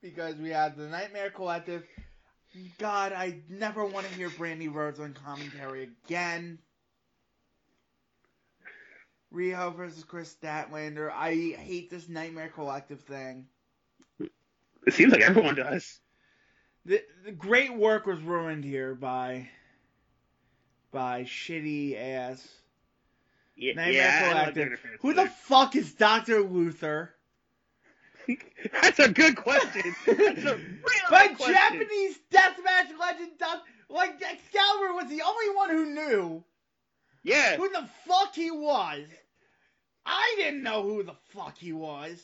Because we have the Nightmare Collective God, I never want to hear Brandi Rhodes on commentary again. Riho versus Kris Statlander. I hate this Nightmare Collective thing. It seems like everyone does. The, the great work was ruined here by by shitty ass yeah, Nightmare yeah, Collective. Who the fuck is Doctor Luther? That's a good question. That's a but Japanese deathmatch legend, like Excalibur was the only one who knew. Yeah. Who the fuck he was. I didn't know who the fuck he was.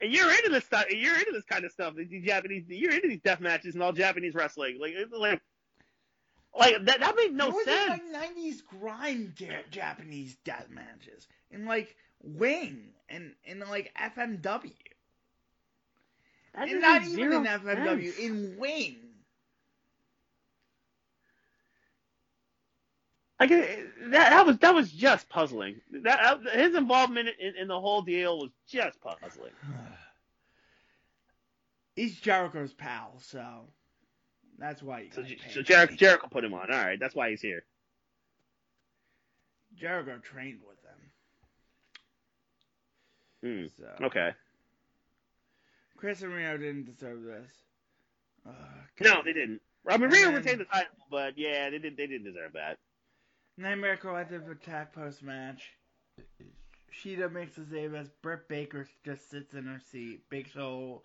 And you're into this stuff. You're into this kind of stuff. These Japanese. You're into these death matches and all Japanese wrestling. Like, like, like that. That made no it was sense. like '90s grind Japanese death matches, and like Wing and in like FMW. and not even in FMW, sense. in Wing. Like that, that was that was just puzzling. That his involvement in, in the whole deal was just puzzling. He's Jericho's pal, so that's why. so, so Jericho, Jericho put him on. All right, that's why he's here. Jericho trained with Mm, so. Okay. Kris and Riho didn't deserve this. Uh, no, they didn't. I mean, Riho retained the title, but yeah, they didn't. They didn't deserve that. Nightmare Collective attack post match. Shida makes a save as Britt Baker just sits in her seat. Big Show,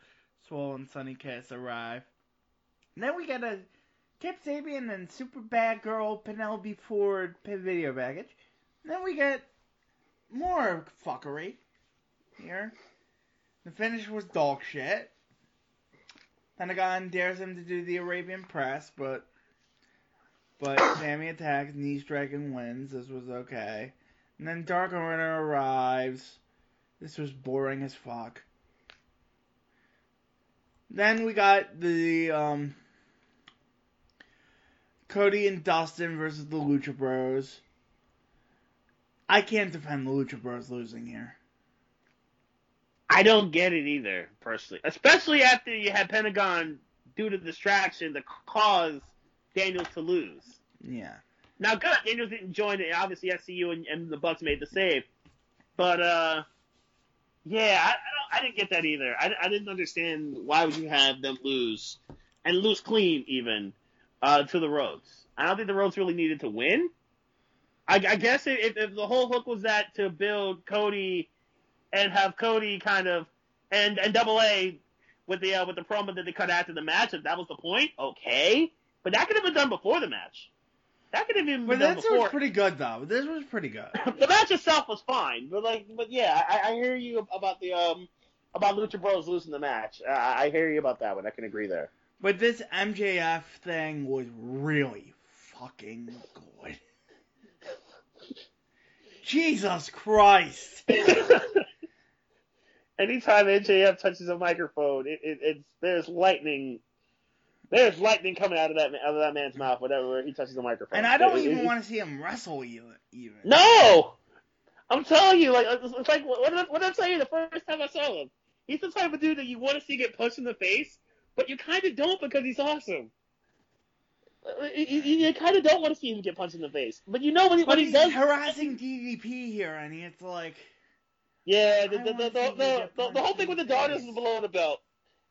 Swole, and Sonny Kiss arrive. And then we get a Kip Sabian and Super Bad Girl Penelope Ford video package. And then we get more fuckery here. The finish was dog shit. Pentagon dares him to do the Arabian press, but but Sammy attacks, knee strike wins. This was okay. And then Dark Order arrives. This was boring as fuck. Then we got the um, Cody and Dustin versus the Lucha Bros. I can't defend the Lucha Bros losing here. I don't get it either, personally. Especially after you had Pentagon due to distraction to cause Daniels to lose. Yeah. Now, good, Daniels didn't join it. Obviously, SCU and, and the Bucks made the save. But, uh, yeah, I, I, don't, I didn't get that either. I, I didn't understand why would you have them lose, and lose clean even, uh, to the Rhodes. I don't think the Rhodes really needed to win. I, I guess if, if the whole hook was that to build Cody and have Cody kind of and and Double A with the uh, with the promo that they cut after the match, if that was the point, okay. But that could have been done before the match. That could have been but done this before. was pretty good though. This was pretty good. the match itself was fine, but like, but yeah, I, I hear you about the um about Lucha Bros losing the match. I, I hear you about that one. I can agree there. But this MJF thing was really fucking good. Jesus Christ! Anytime MJF touches a microphone, it, it, it's there's lightning. There's lightning coming out of that out of that man's mouth whenever he touches the microphone. And I don't It- even want to see him wrestle even. even. No, I'm telling you, like it's like what did I, what did I tell you the first time I saw him? He's the type of dude that you want to see get punched in the face, but you kind of don't because he's awesome. You, you, you kind of don't want to see him get punched in the face, but you know when he, But when he he's does. harassing DDP here, and it's like, Yeah, the the, the, the, the, the, the whole thing with the daughters was below the belt.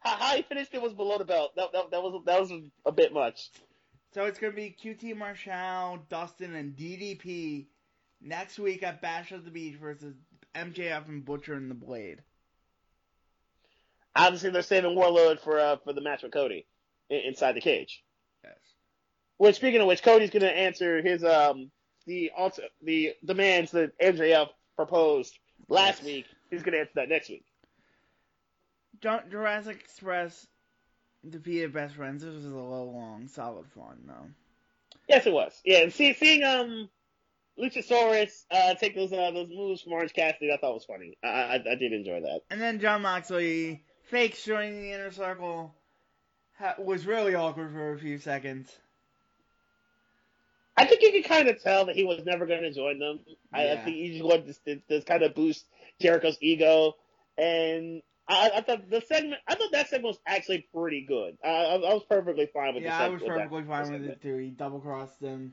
How, how he finished it was below the belt. That, that, that was that was a bit much. so it's gonna be QT Marshall, Dustin, and DDP next week at Bash at the Beach versus MJF and Butcher and the Blade. Obviously, they're saving Warlord for uh, for the match with Cody inside the cage. Yes. Which, speaking of which, Cody's going to answer his um the also the demands that MJF proposed last Yes. week. He's going to answer that next week. Ju- Jurassic Express defeated Best Friends. This was a little long, solid fun though. Yes, it was. Yeah, and see, seeing um Luchasaurus uh, take those uh, those moves from Orange Cassidy, I thought was funny. I, I I did enjoy that. And then Jon Moxley fakes joining the inner circle. Ha- was really awkward for a few seconds. I think you could kind of tell that he was never going to join them. I, I think he just wanted to, to, to kind of boost Jericho's ego, and I, I thought the segment, I thought that segment was actually pretty good. I, I, was perfectly fine with. Yeah, I was perfectly fine with it too. He double crossed them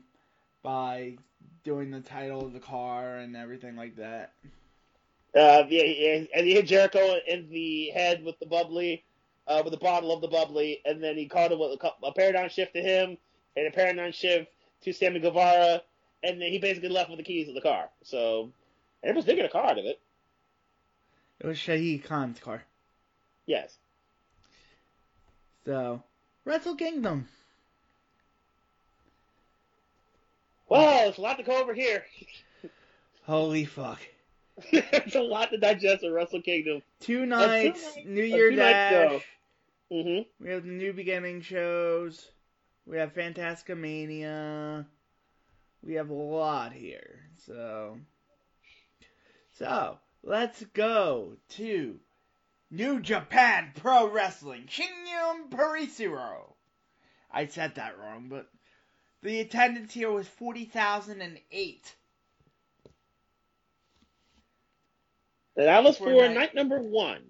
by doing the title of the car and everything like that. Uh, yeah, yeah, and he hit Jericho in the head with the bubbly, uh, with the bottle of the bubbly, and then he called it with a, a paradigm shift to him, and a paradigm shift to Sammy Guevara, and then he basically left with the keys of the car. So everyone's thinking a car out of it. It was Shahid Khan's car. Yes. So, Wrestle Kingdom. Well, it's a lot to go over here. Holy fuck. it's a lot to digest in Wrestle Kingdom. Two nights, night- New a Year two-night Dash. Mm-hmm. We have the New Beginning shows. We have Fantastica Mania. We have a lot here. So, so let's go to New Japan Pro Wrestling. Shingyun Parisiro. I said that wrong, but the attendance here was 40,008. And that was For for night- night number one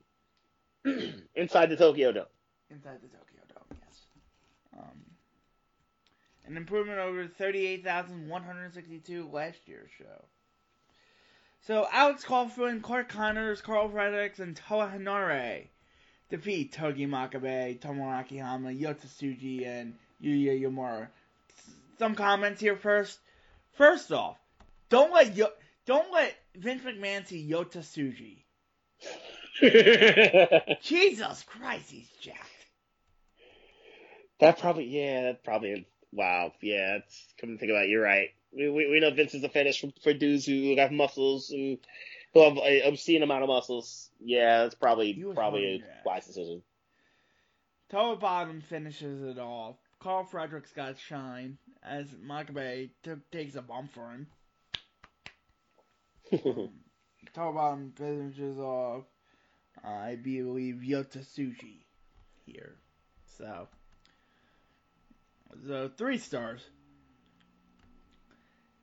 inside the Tokyo Dome. Inside the Tokyo Dome, yes. Um, an improvement over 38,162 last year's show. So, Alex Caulfield, Clark Connors, Karl Fredericks, and Toa Henare defeat Togi Makabe, Tomoaki Honma, Yota Tsuji, and Yuya Uemura. Some comments here first. First off, don't let Yo- Don't let Vince McMahon see Yota Tsuji. Jesus Christ, he's jacked. That probably, yeah, that probably, wow, yeah, it's, come to think about it, you're right. We, we, we know Vince is a fetish for, for dudes who have muscles and who have an obscene amount of muscles. Yeah, that's probably, probably a wise decision. Toa Bottom finishes it off. Karl Fredericks got shine as Makabe t- takes a bump for him. um, Toa Bottom finishes off, I believe, Yota Tsuji here. So, so three stars.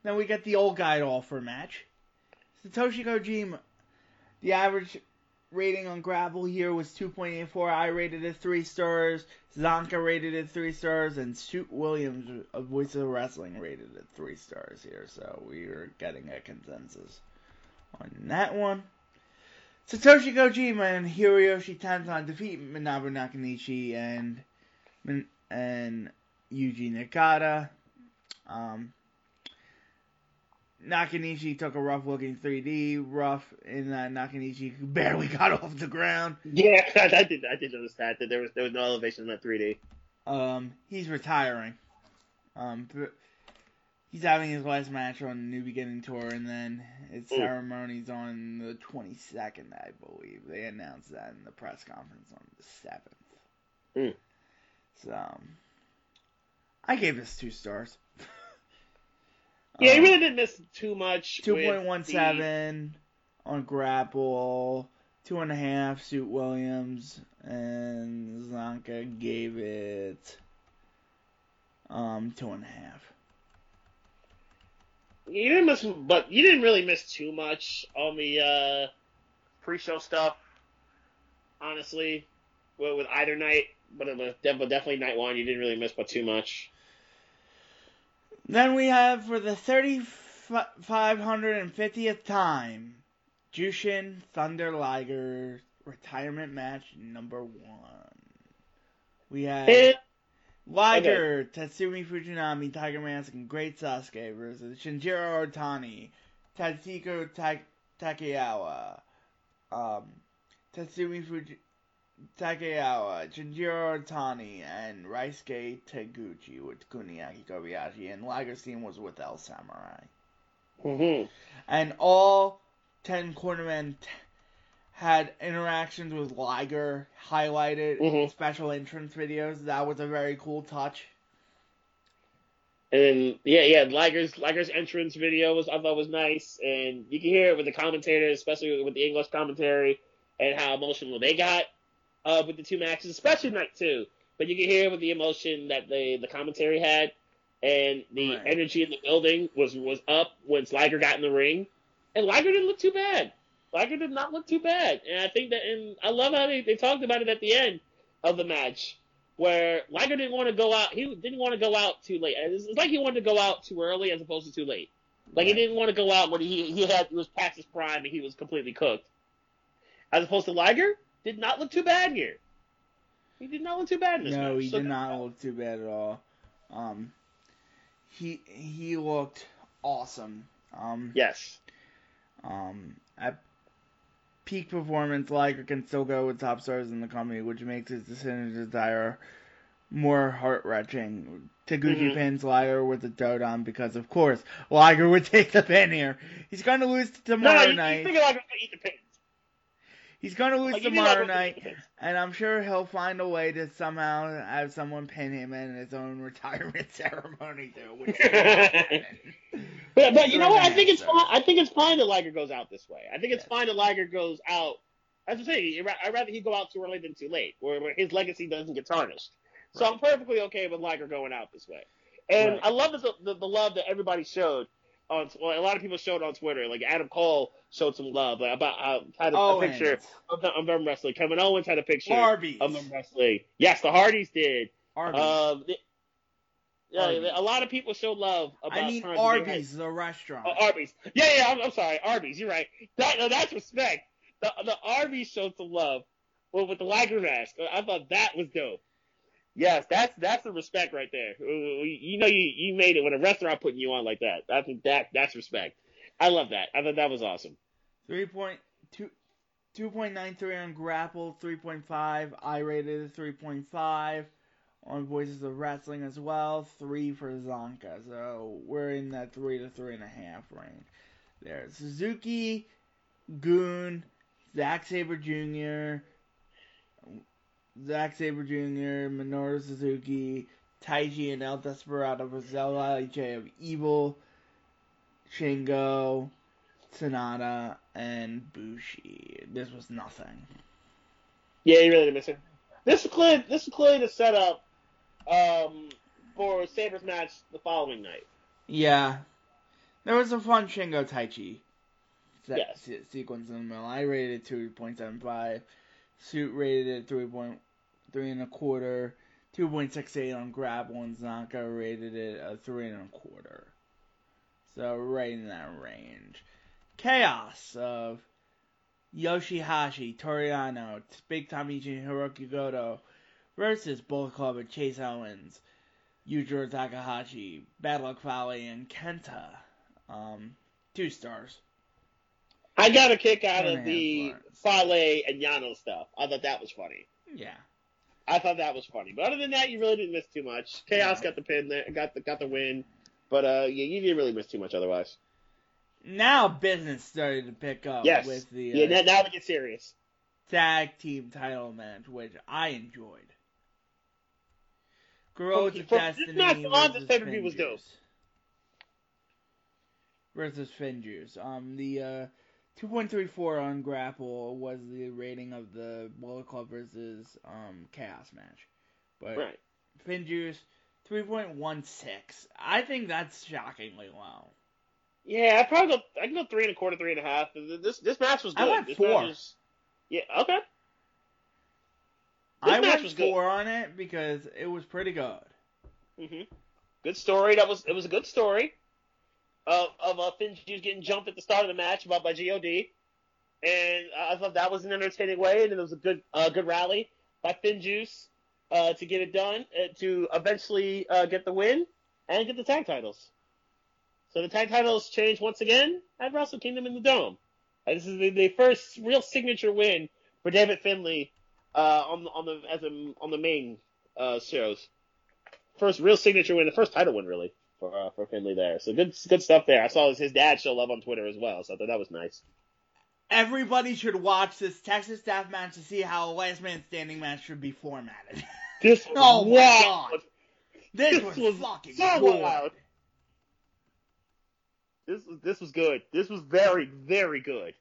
Then we get the old guy offer match. Satoshi Kojima. The average rating on Gravel here was 2.84. I rated it 3 stars. Zonka rated it 3 stars. And Shoot Williams of Voice of Wrestling rated it 3 stars here. So we are getting a consensus on that one. Satoshi Kojima and Hiroshi Tenzan defeat Manabu Nakanishi and and Yuji Nagata. Um, Nakanishi took a rough looking 3D rough in that Nakanishi barely got off the ground. Yeah, I did. I did notice that that there was there was no elevation in that 3D. Um, he's retiring. Um, he's having his last match on the New Beginning tour, and then his mm. ceremony's on the 22nd, I believe. They announced that in the press conference on the 7th. Mm. So, um, I gave this two stars. Yeah, um, really didn't miss too much. Two point one seven on grapple, two and a half Suit Williams, and Zonka gave it um two and a half. You didn't miss, but you didn't really miss too much on the uh, pre-show stuff. Honestly, with, with either night, but was definitely night one. You didn't really miss but too much. Then we have for the 3550th time, Jushin Thunder Liger retirement match number one. We have Liger, okay. Tatsumi Fujinami, Tiger Mask, and Great Sasuke versus Shinjiro Otani, Tatsuko Ta- Takaiwa, um, Tatsumi Fuji- Takaiwa, Shinjiro Otani, and Ryusuke Taguchi with Kuniaki Kobayashi, and Ligerstein was with El Samurai. Mm-hmm. And all ten cornermen t- had interactions with Liger highlighted mm-hmm. special entrance videos. That was a very cool touch. And yeah, yeah, Liger's Liger's entrance video was I thought was nice, and you can hear it with the commentators, especially with the English commentary, and how emotional they got uh, with the two matches, especially night two. But you can hear with the emotion that the the commentary had, and the right. energy in the building was was up once Liger got in the ring, and Liger didn't look too bad. Liger did not look too bad, and I think that, and I love how they, they talked about it at the end of the match, where Liger didn't want to go out. He didn't want to go out too late. It's, it's like he wanted to go out too early as opposed to too late. Like right. he didn't want to go out when he he had he was past his prime and he was completely cooked. As opposed to Liger, did not look too bad here. He did not look too bad in this No, match. he so did not look too bad at all. Um, he he looked awesome. Um, yes. Um, at peak performance, Liger can still go with top stars in the company, which makes his decision to retire more heart wrenching. Taguchi mm-hmm. pins Liger with a Dodon because, of course, Liger would take the pin here. He's going to lose tomorrow no, no, you, night. You think Liger's going to eat the pin? He's gonna lose tomorrow night, and I'm sure he'll find a way to somehow have someone pin him in his own retirement ceremony too. but but you know what? I think it's fine. I think it's fine that Liger goes out this way. I think it's yes. fine that Liger goes out. As I say, I'd rather he go out too early than too late, where, where his legacy doesn't get tarnished. So right. I'm perfectly okay with Liger going out this way. And right. I love the, the, the love that everybody showed on well, a lot of people showed on Twitter. Like Adam Cole showed some love like, about uh, had a, a picture of, of them wrestling. Kevin Owens had a picture Arby's. of them wrestling. Yes, the Hardys did. Arby's. Um, yeah, Arby's. a lot of people showed love about. I mean, Arby's, the restaurant. Oh, Arby's. Yeah, yeah. I'm, I'm, sorry, Arby's. You're right. That, no, that's respect. The the Arby's showed some love. Well, with the Liger mask, I thought that was dope. Yes, that's that's the respect right there. You know, you you made it when a restaurant putting you on like that. I think that that's respect. I love that. I thought that was awesome. 3.2 2.93 on Grapple, 3.5. I rated it 3.5 on Voices of Wrestling as well. 3 for Zonka. So we're in that 3 to 3.5 range. There's Suzuki, Goon, Zack Sabre Jr., Zack Sabre Jr., Minoru Suzuki, Taichi and El Desperado versus LIJ of Evil, Shingo, Sanada, and Bushi. This was nothing. Yeah, you really didn't miss it. This is clearly this is clearly the setup um, for Sabre's match the following night. Yeah, there was a fun Shingo Taichi Yes. se- sequence in the middle. I rated it two point seven five. Suit rated it three point three and a quarter. Two point six eight on Grapple and Zanka rated it a three and a quarter. So right in that range. Chaos of Yoshihashi, Toru Yano, Big Tommy and Hiroki Goto versus Bullet Club and Chase Owens, Yujiro Takahashi, Bad Luck Fale, and Kenta. Um, two stars. I got a kick out of the Fale and Yano stuff. I thought that was funny. Yeah. I thought that was funny. But other than that, you really didn't miss too much. Chaos got the pin there, got the got the win. But uh, yeah, you didn't really miss too much otherwise. Now business started to pick up yes. with the yeah. uh, Now, now we get serious. tag team title match, which I enjoyed. Girls Okay, of this Destiny match on versus this pay-per-view was dope. Versus Finjuice. Um, the uh, 2.34 on Grapple was the rating of the Bullet Club versus um, Chaos match. But Right. Finjuice, 3.16. I think that's shockingly low. Yeah, I probably go. I can go three and a quarter, three and a half. This this match was I good. went this four. Was, yeah. Okay. This I match went was good. four on it because it was pretty good. hmm Good story. That was it was a good story of of uh, Finn getting jumped at the start of the match by by God, and I thought that was an entertaining way, and it was a good uh, good rally by Finn Juice uh, to get it done uh, to eventually uh, get the win and get the tag titles. So the tag titles change once again at Wrestle Kingdom in the Dome. Uh, this is the, the first real signature win for David Finlay uh, on the on the as a, on the main shows first real signature win, the first title win really for uh, for Finlay there. So good good stuff there. I saw his, his dad show love on Twitter as well, so I thought that was nice. Everybody should watch this Texas death match to see how a last man standing match should be formatted. This was Oh my. God. this, This was, was fucking so good. wild. This was this was good. This was very very good.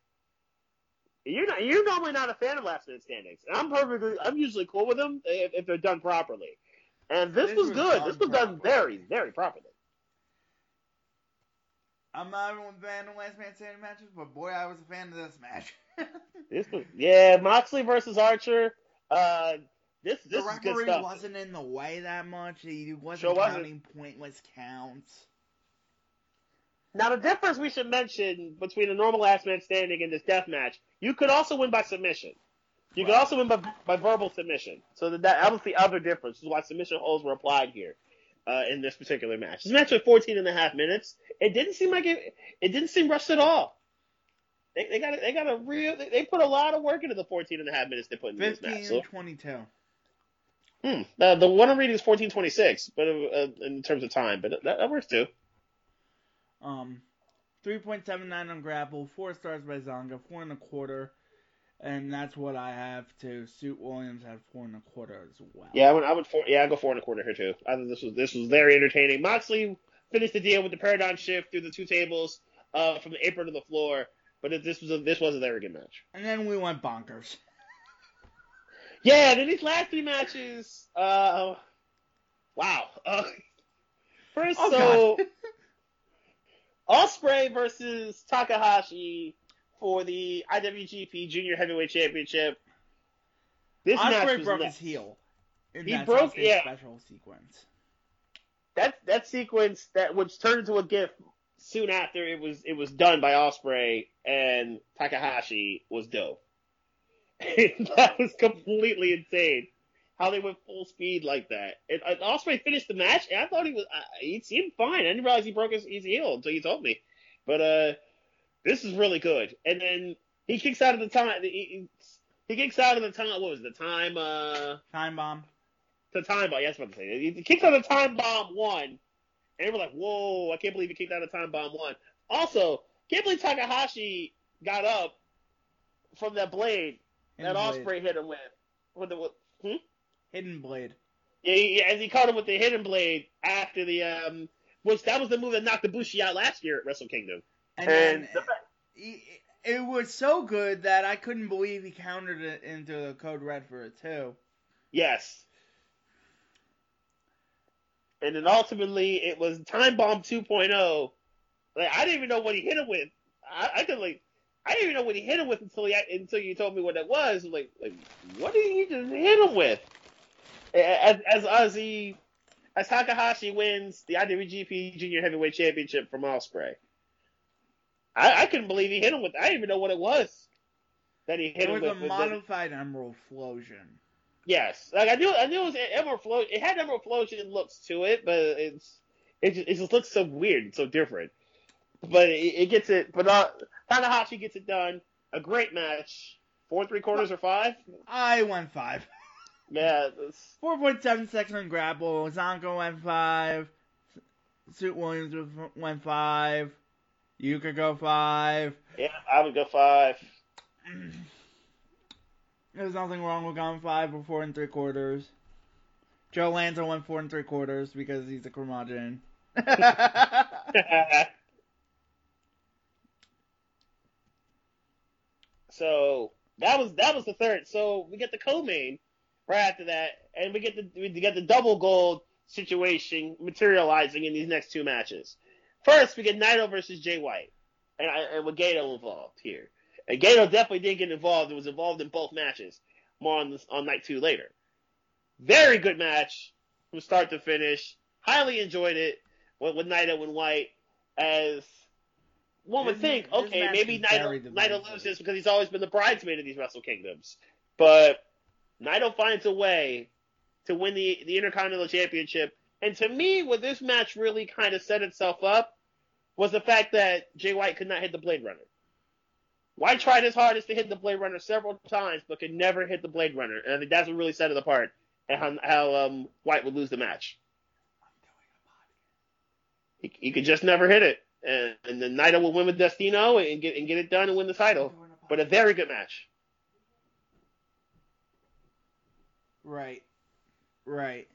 You're not you're normally not a fan of last minute standings, and I'm perfectly I'm usually cool with them if, if they're done properly. And this, This was, was good. This was done very very properly. I'm not even a fan of last man standing matches, but boy, I was a fan of this match. This was yeah Moxley versus Archer. Uh, this the this is good referee stuff. wasn't in the way that much. He wasn't Sure wasn't. counting pointless counts. Now the difference we should mention between a normal last man standing and this death match, you could also win by submission. You could also win by, by verbal submission. So that, that was the other difference. This is why submission holds were applied here uh, in this particular match. This match was 14 and a half minutes. It didn't seem like it. It didn't seem rushed at all. They, they got a, they got a real. They, they put a lot of work into the 14 and a half minutes they put in this match. and So, 22. hmm, uh, the one I'm reading is 14:26, but uh, in terms of time, but that, that works too. Um, 3.79 on Grapple, 4 stars by Zonga, 4 and a quarter. And that's what I have to. Suit Williams had 4 and a quarter as well. Yeah, I would, I would four, yeah, I go four and a quarter here too. I think this was this was very entertaining. Moxley finished the deal with the paradigm shift through the two tables, uh, from the apron to the floor. But this was a, this was a very good match. And then we went bonkers. Yeah, then these last three matches, uh, wow. Uh, first, Oh, so Ospreay versus Takahashi for the IWGP Junior Heavyweight Championship. This match Ospreay was broke nuts. his heel He broke- yeah. special sequence. that that sequence that which turned into a gif soon after it was it was done by Ospreay and Takahashi was dope. that was completely insane. How they went full speed like that. And, and Ospreay finished the match, and I thought he was uh, he seemed fine. I didn't realize he broke his, his heel until you told me. But uh, this is really good. And then he kicks out of the time. He, he kicks out of the time. What was it, the time? Uh, time bomb. The time bomb. Yes, what to say. He kicks out of the time bomb one, and we're like, "Whoa! I can't believe he kicked out of time bomb one." Also, can't believe Takahashi got up from that blade Hidden that Ospreay hit him with. With the hmm? hidden blade. Yeah, he, as he caught him with the hidden blade after the um, which that was the move that knocked the Bushi out last year at Wrestle Kingdom. And, and the, he, it was so good that I couldn't believe he countered it into the code red for it too. Yes. And then ultimately it was Time Bomb 2.0. Like I didn't even know what he hit him with. I, I could like I didn't even know what he hit him with until he, until you told me what it was. Like like what did he just hit him with? As as as he as Takahashi wins the IWGP Junior Heavyweight Championship from Ospreay. I, I couldn't believe he hit him with. I didn't even know what it was that he hit it him with. It was a modified the, Emerald Flowsion. Yes, like I knew, I knew it was Emerald Flowsion. It had Emerald Flowsion looks to it, but it's it just, it just looks so weird and so different. But it, it gets it. But uh, Tanahashi gets it done. A great match. Four and three quarters or five? I went five. Yeah. Four point seven seconds on grapple. Zonko went five. Suit Williams went five. You could go five. Yeah, I would go five. There's nothing wrong with going five or four and three quarters. Joe Lanza went four and three quarters because he's a curmudgeon. so that was that was the third. So we get the co-main right after that, and we get the we get the double gold situation materializing in these next two matches. First, we get Naito versus Jay White, and, and with Gedo involved here. And Gedo definitely didn't get involved. It was involved in both matches. More on this, on night two later. Very good match from start to finish. Highly enjoyed it with, with Naito and White. As one would think, okay, maybe Naito, Naito loses because he's always been the bridesmaid of these Wrestle Kingdoms. But Naito finds a way to win the, the Intercontinental Championship. And to me, what this match really kind of set itself up was the fact that Jay White could not hit the Blade Runner. White tried his hardest to hit the Blade Runner several times, but could never hit the Blade Runner. And I think that's what really set it apart and how, how um, White would lose the match. He, he could just never hit it. And, and then Naito will win with Destino and get, and get it done and win the title. But a very good match. Right. Right.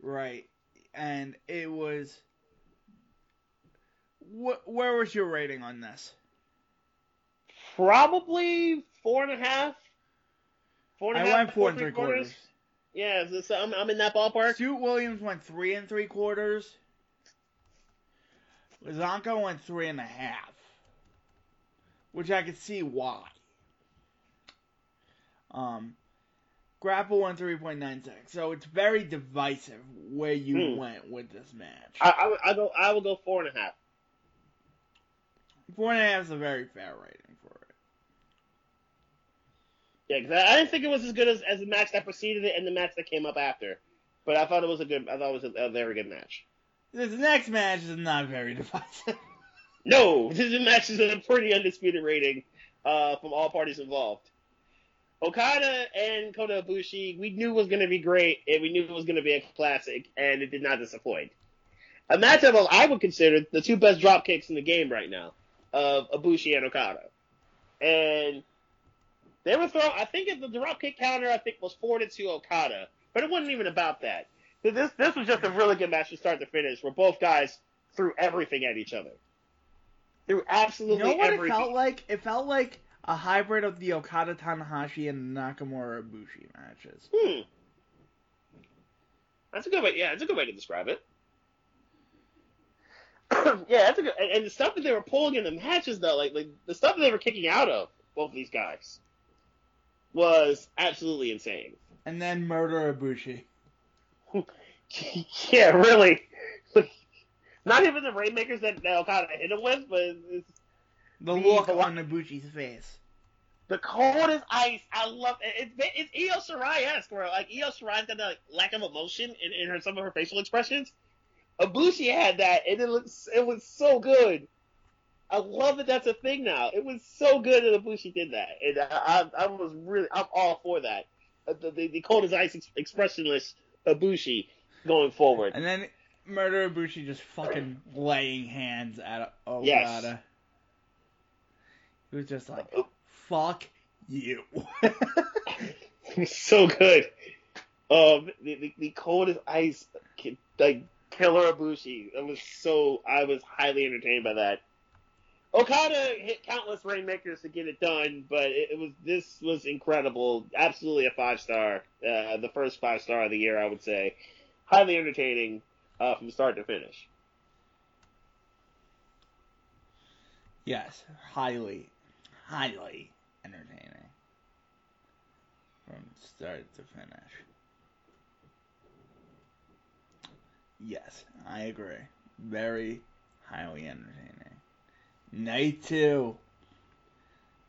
Right. And it was Wh- where was your rating on this? Probably four and a half. Four and a I half, went four and three quarters. quarters. Yeah, so I'm, I'm in that ballpark. Suit Williams went three and three quarters. Zonko went three and a half, which I could see why. Um, Grapple went three point nine six, so it's very divisive where you hmm. went with this match. I, I, I go I will go four and a half. Four and a half is a very fair rating for it. Yeah, because I, I, didn't think it was as good as, as the match that preceded it and the match that came up after. But I thought it was a good. I thought it was a, a very good match. This next match is not very divisive. no, this match is a pretty undisputed rating uh, from all parties involved. Okada and Kota Ibushi, we knew was going to be great, and we knew it was going to be a classic, and it did not disappoint. A matchup I would consider the two best drop kicks in the game right now of Ibushi and Okada. And they were throwing, I think the drop kick counter, I think, was 4 to 2 Okada. But it wasn't even about that. This, this was just a really good match from start to finish where both guys threw everything at each other. Threw absolutely You know what everything. it felt like? It felt like a hybrid of the Okada Tanahashi and Nakamura Ibushi matches. Hmm. That's a good way. Yeah, that's a good way to describe it. yeah, that's a good. And, the stuff that they were pulling in the matches, though, like like the stuff that they were kicking out of both of these guys, was absolutely insane. And then murder Ibushi. yeah, really. Not even the rainmakers that, that Okada hit him with, but it's, the look on Ibushi's face. The cold as ice. I love it. It's, it's Io Shirai esque, where like Io Shirai's got that lack of emotion in, in her some of her facial expressions. Ibushi had that, and it looks it was so good. I love that that's a thing now. It was so good that Ibushi did that, and I, I, I was really, I'm all for that. Uh, the, the, the cold as ice ex- expressionless Ibushi going forward. And then Murder Ibushi just fucking laying hands at Okada. Yes. He was just like, fuck you. It was so good. Um, the, the, the cold as ice, like killer Ibushi. It was so I was highly entertained by that. Okada hit countless rainmakers to get it done, but it, it was this was incredible. Absolutely a five star, uh, the first five star of the year, I would say. Highly entertaining uh, from start to finish. Yes, highly, highly entertaining from start to finish. Yes, I agree. Very highly entertaining. Night two.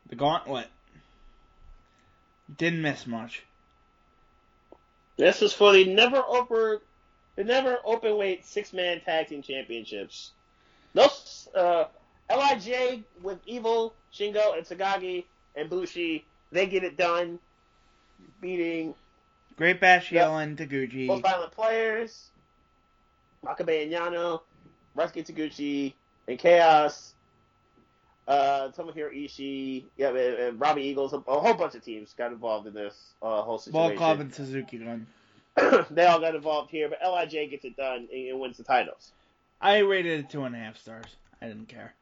The Gauntlet. Didn't miss much. This is for the never over, the never open weight six man tag team championships. Those uh, Lij with Evil, Shingo, and Sagagi and Bushi, they get it done, beating Great Bash Yep. and Taguchi. most violent players, Makabe and Yano, Ryusuke Taguchi, and Chaos, uh, Tomohiro Ishii, yeah, and, and Robbie Eagles, a, a whole bunch of teams got involved in this uh, whole Ball situation. Club and Suzuki Gun. they all got involved here, but Lij gets it done and, and wins the titles. I rated it two and a half stars. I didn't care.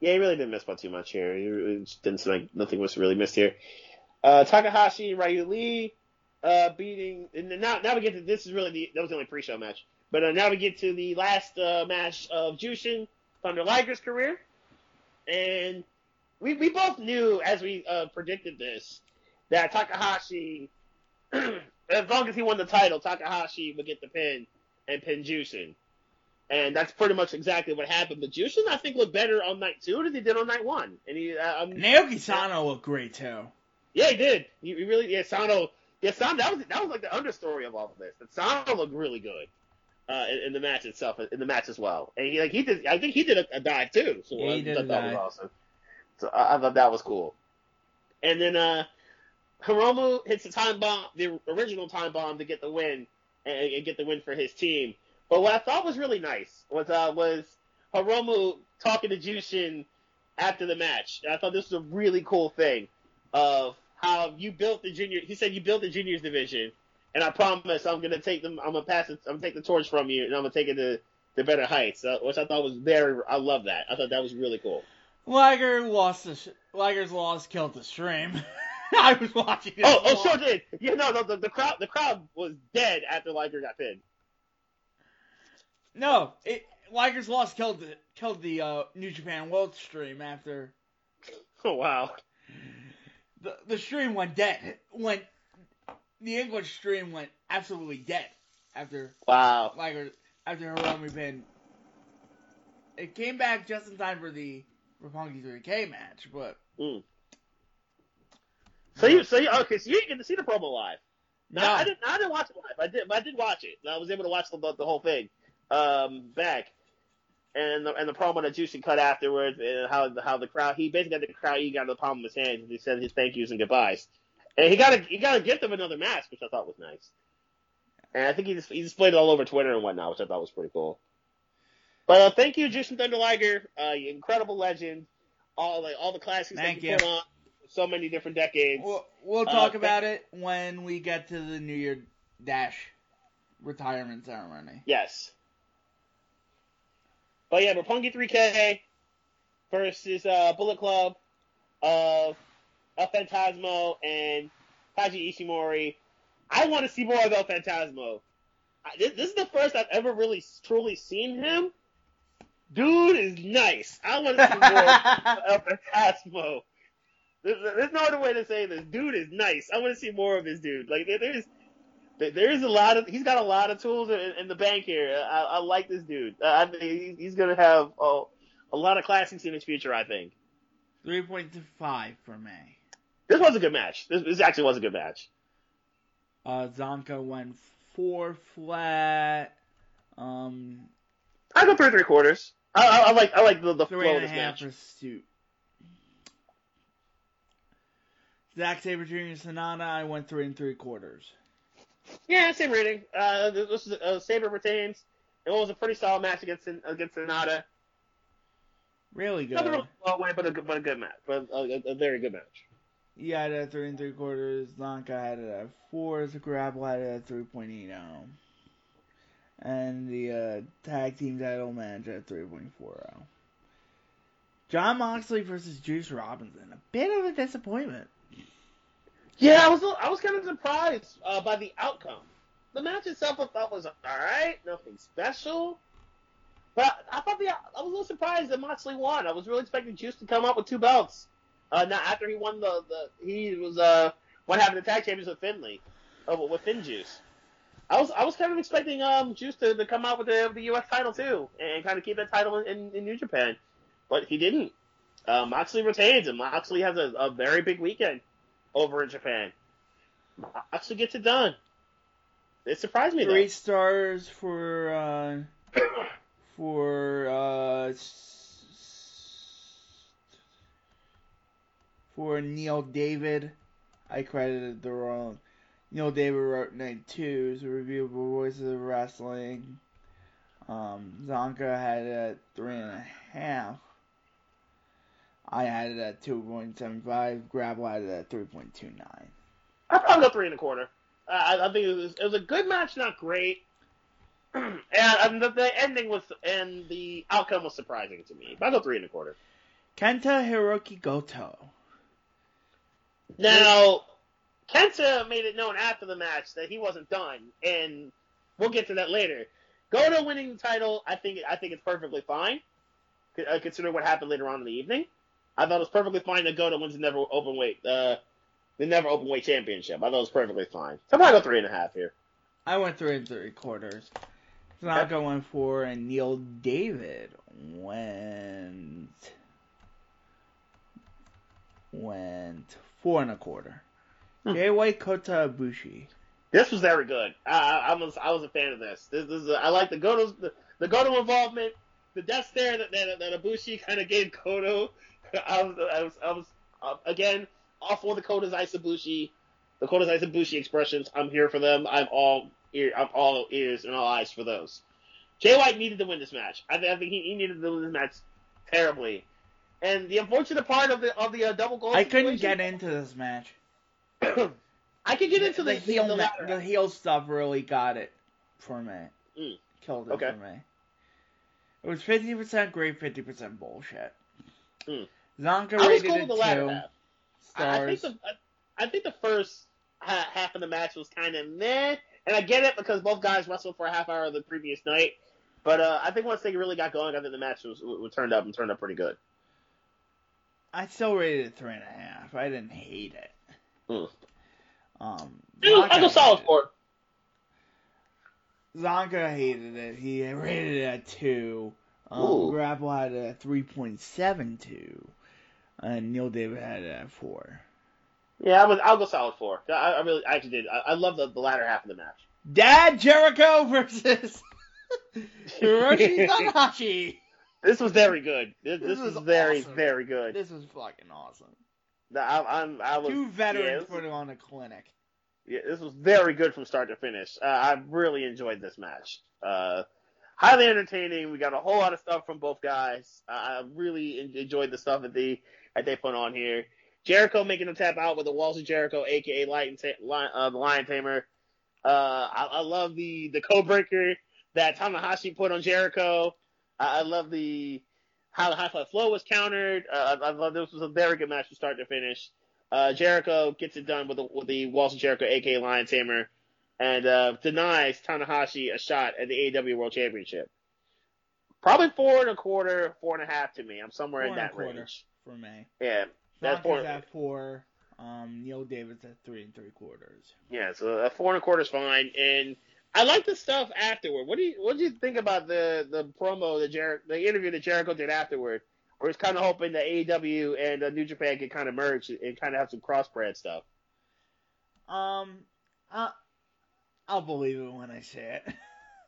Yeah, he really didn't miss by too much here. He really didn't seem like nothing was really missed here. Uh, Takahashi, Ryu Lee, uh, beating, and now, now we get to, this is really the, that was the only pre-show match. But uh, now we get to the last, uh, match of Jushin, Thunder Liger's career. And we, we both knew as we, uh, predicted this, that Takahashi, as long as he won the title, Takahashi would get the pin and pin Jushin. And that's pretty much exactly what happened. But Jushin, I think, looked better on night two than he did on night one. And he, uh, um, Naoki Sano looked great too. yeah, he did. He, he really, yeah, Sano, yeah, Sano. That was that was like the understory of all of this. That Sano looked really good uh, in, in the match itself, in the match as well. And he like he did. I think he did a, a dive too. So Yeah, he I did that dive. was awesome. So I, I thought that was cool. And then uh, Hiromu hits the time bomb, the original time bomb, to get the win and, and get the win for his team. But what I thought was really nice was uh, was Hiromu talking to Jushin after the match. I thought this was a really cool thing of how you built the junior. He said you built the juniors division, and I promise I'm gonna take them. I'm gonna pass it. I'm gonna take the torch from you, and I'm gonna take it to to better heights. Uh, which I thought was very. I love that. I thought that was really cool. Liger lost the sh- Liger's loss killed the stream. I was watching it. Oh, oh, sure did. Yeah, no, no, the, the crowd, the crowd was dead after Liger got pinned. No, it, Liger's loss killed the killed the uh, New Japan World stream after Oh wow. the the stream went dead. Went the English stream went absolutely dead after Wow. Liger after Hiromu pinned. It came back just in time for the Roppongi 3K match, but Mm. So you, so you, okay, so you didn't get to see the promo live. No, No. I didn't. I didn't watch it live. I did. But I did watch it. I was able to watch the the whole thing um, back, and the, and the promo that Juicy cut afterwards, and how how the crowd. He basically got the crowd. He got the palm of his hands, and he said his thank yous and goodbyes. And he got a he got to give them another mask, which I thought was nice. And I think he just, he displayed it all over Twitter and whatnot, which I thought was pretty cool. But uh, thank you, Jushin Thunder Liger, uh, you incredible legend. All like all the classics Thank that you, you. put on so many different decades. we'll, we'll Uh, talk thank- about it when we get to the New Year Dash retirement ceremony. Yes. But yeah, Roppongi 3K versus uh, Bullet Club of El Phantasmo and Taiji Ishimori. I want to see more of El Phantasmo. I, this, this is the first I've ever really truly seen him. Dude is nice. I want to see more of El Phantasmo. There's, there's no other way to say this. Dude is nice. I want to see more of this dude. Like there- there's there's a lot of he's got a lot of tools in, in the bank here. I, I like this dude. Uh, I think he's, he's gonna have a, a lot of classics in his future. I think 3.5 for me. This was a good match. This, this actually was a good match. Uh, Zonka went four flat. Um, I go for three quarters. I, I, I like I like the, the flow of a this half match. for Suit. Zack Sabre Jr. Sanada, I went three and three quarters. Yeah, same rating. Uh, this is uh, Sabre retains. It was a pretty solid match against against Sanada. Really good. Not a real slow way, but a good, but a good match, but a, a, a very good match. You had it at three and three quarters. Lanka had it at four. Grapple had it at three point eight zero. And the uh, tag team title match at three point four zero. Jon Moxley versus Juice Robinson. A bit of a disappointment. Yeah, I was I was kind of surprised uh, by the outcome. The match itself I thought was all right, nothing special. But I thought the I was a little surprised that Moxley won. I was really expecting Juice to come up with two belts. Uh, after he won the, the he was uh what happened to tag champions with Finlay, uh, with Finjuice. I was I was kind of expecting um Juice to, to come out with the the U.S. title too and kind of keep that title in, in New Japan, but he didn't. Uh, Moxley retains and Moxley has a, a very big weekend over in Japan. Moxley gets it done. It surprised me Three though. stars for uh, for uh, for Neil David. I credited the wrong. Neil David wrote night two. It's a review of Voices of Wrestling. Um, Zonka had it at three and a half. I had it at two point seven five. Grapple had it at three point two nine. I probably go three and a quarter. Uh, I, I think it was, it was a good match, not great. and, and the, the ending was and the outcome was surprising to me. But I go three and a quarter. Kenta Hiroki Goto. Now, Kenta made it known after the match that he wasn't done, and we'll get to that later. Goto winning the title, I think I think it's perfectly fine, uh, considering what happened later on in the evening. I thought it was perfectly fine that Goto wins the never open weight, uh, the never open weight championship. I thought it was perfectly fine. So I'm gonna go three and a half here. I went three and three quarters. Tanaka went four, and Neil David went went four and a quarter. Hmm. Jay White Kota Ibushi. This was very good. I, I, I was I was a fan of this. This, this is a, I like the Goto the, the Goto involvement, the death stare that that, that Ibushi kind of gave Goto. I was I was, I was uh, again all for the Kota's Ibushi, the Kota's Ibushi expressions. I'm here for them. I'm all ear. I'm all ears and all eyes for those. Jay White needed to win this match. I, think I think he, he needed to win this match terribly. And the unfortunate part of the of the uh, double goal. I couldn't get into this match. I could get into the, the heel the, ma- the heel stuff really got it for me. Mm. Killed it Okay. for me. It was fifty percent great, fifty percent bullshit. Mm. Zonka I was rated cool it with the latter two half. I, think the I, I think the first ha- half of the match was kind of meh, and I get it because both guys wrestled for a half hour the previous night. But uh, I think once they really got going, I think the match was, was turned up and turned up pretty good. I still rated it three and a half. I didn't hate it. Mm. Um, I go, I go solid hated for it. it. Zonka hated it. He rated it at two. Um, Ooh. Grapple had it at three point seven two, and Neil David had it at four. Yeah, I was, I'll go solid four. I, I really, I actually did. I, I love the, the latter half of the match. Dad Jericho versus Hiroshi Tanahashi. This was very good. This, This this, was was very, awesome. very good. This was fucking awesome. I, I'm, I was, Two yeah, veterans was- putting on a clinic. Yeah, this was very good from start to finish. Uh, I really enjoyed this match. Uh, highly entertaining. We got a whole lot of stuff from both guys. Uh, I really enjoyed the stuff that they that they put on here. Jericho making a tap out with the Walls of Jericho, aka Lion, uh, the Lion Tamer. Uh, I, I love the the code breaker that Tanahashi put on Jericho. I, I love the how the high fly flow was countered. Uh, I, I love this was a very good match from start to finish. Uh, Jericho gets it done with the, with the Walls of Jericho, aka Lion Tamer, and uh, denies Tanahashi a shot at the AEW World Championship. Probably four and a quarter, four and a half to me. I'm somewhere Four in that range. For me. Yeah, that's four. at four. Um, Neil David's at three and three quarters. Yeah, so a four and a quarter is fine. And I like the stuff afterward. What do you what do you think about the the promo the Jer- the interview that Jericho did afterward? Where he's kind of hoping that AEW and uh, New Japan can kind of merge and kind of have some crossbred stuff. Um, I, I'll believe it when I see it.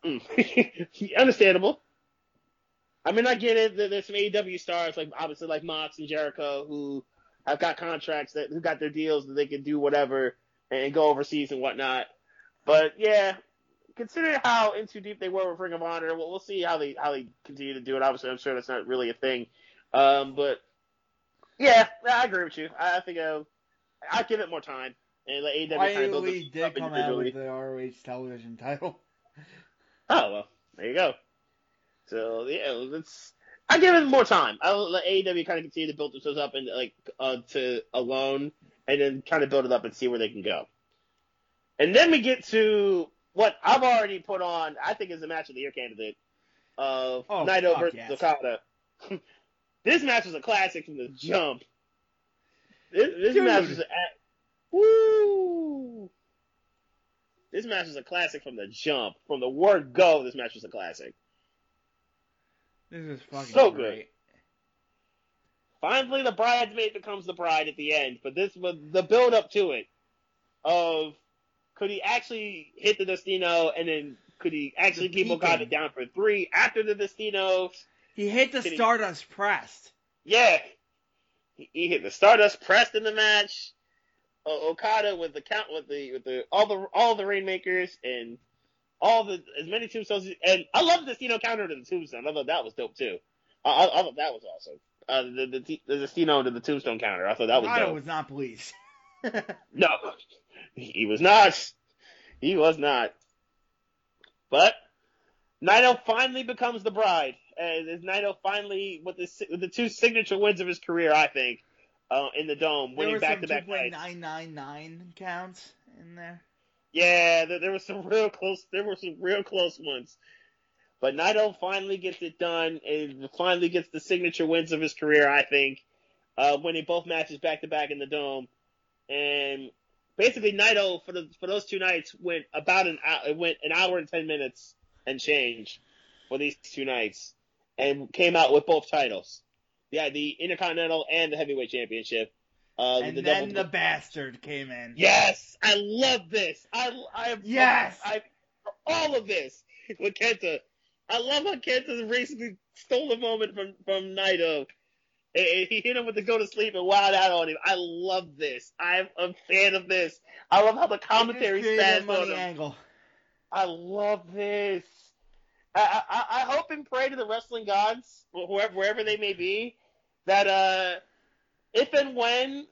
Mm. Understandable. I mean, I get it. There's some AEW stars, like obviously like Mox and Jericho, who have got contracts that who got their deals that they can do whatever and go overseas and whatnot. But yeah, consider how into deep they were with Ring of Honor. We'll, we'll see how they how they continue to do it. Obviously, I'm sure that's not really a thing. Um, but yeah, I agree with you. I, I think uh, I give it more time. And let AEW kind of build it did come out with the ROH television title. Oh well, there you go. So yeah, let's. I give it more time. I'll let AEW kind of continue to build themselves up and like uh, to alone, and then kind of build it up and see where they can go. And then we get to what I've already put on. I think is a match of the year candidate of oh, Naito versus yes. Okada. this match was a classic from the jump. This, this match was a woo. This match was a classic from the jump. From the word go, this match was a classic. This is fucking so great. good. Finally, the bridesmaid becomes the bride at the end, but this was the build up to it. Of could he actually hit the Destino, and then could he actually keep Okada down for three after the Destino? He hit the could Stardust he, pressed. Yeah, he, he, hit the Stardust pressed in the match. Uh, Okada with the count with the with the all the all the rainmakers and all the as many tombstones. And I love the Destino counter to the tombstone. I thought that was dope too. I, I, I thought that was awesome. Uh, the, the the Destino to the tombstone counter. I thought that was dope. Okada dope. was not pleased. no, he was not. He was not. But Naito finally becomes the bride. As Naito finally, with the, with the two signature wins of his career, I think, uh, in the dome, winning back to back nights. Nine nine nine counts in there. Yeah, there, there was some real close. There were some real close ones. But Naito finally gets it done and finally gets the signature wins of his career. I think, uh, winning both matches back to back in the dome, and basically Naito for the for those two nights went about an hour, it went an hour and ten minutes and change for these two nights, and came out with both titles. Yeah, the Intercontinental and the Heavyweight Championship. Uh, and the then the bastard came in. Yes, I love this. I I yes. I, for all of this with Kenta. I love how Kenta recently stole the moment from from Naito. And he hit him with the go to sleep and wild out on him. I love this. I'm a fan of this. I love how the commentary stands on him. Angle. I love this. I, I, I hope and pray to the wrestling gods, wherever, wherever they may be, that uh, if and when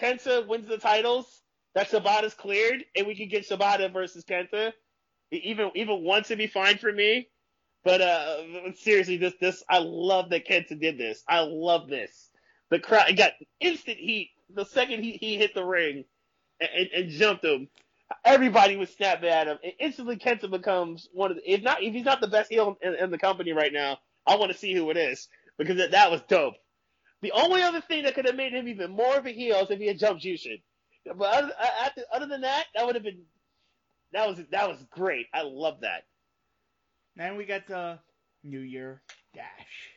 Kenta wins the titles, that Shibata's cleared and we can get Shibata versus Kenta. Even even once would be fine for me. But uh, seriously, this this I love that Kenta did this. I love this. The crowd got instant heat the second he, he hit the ring and, and, and jumped him. Everybody was snapping at him, and instantly Kenta becomes one of the, if not if he's not the best heel in, in the company right now. I want to see who it is because that, that was dope. The only other thing that could have made him even more of a heel is if he had jumped Jushin. But other, other than that, that would have been that was that was great. I love that. Then we got the New Year Dash.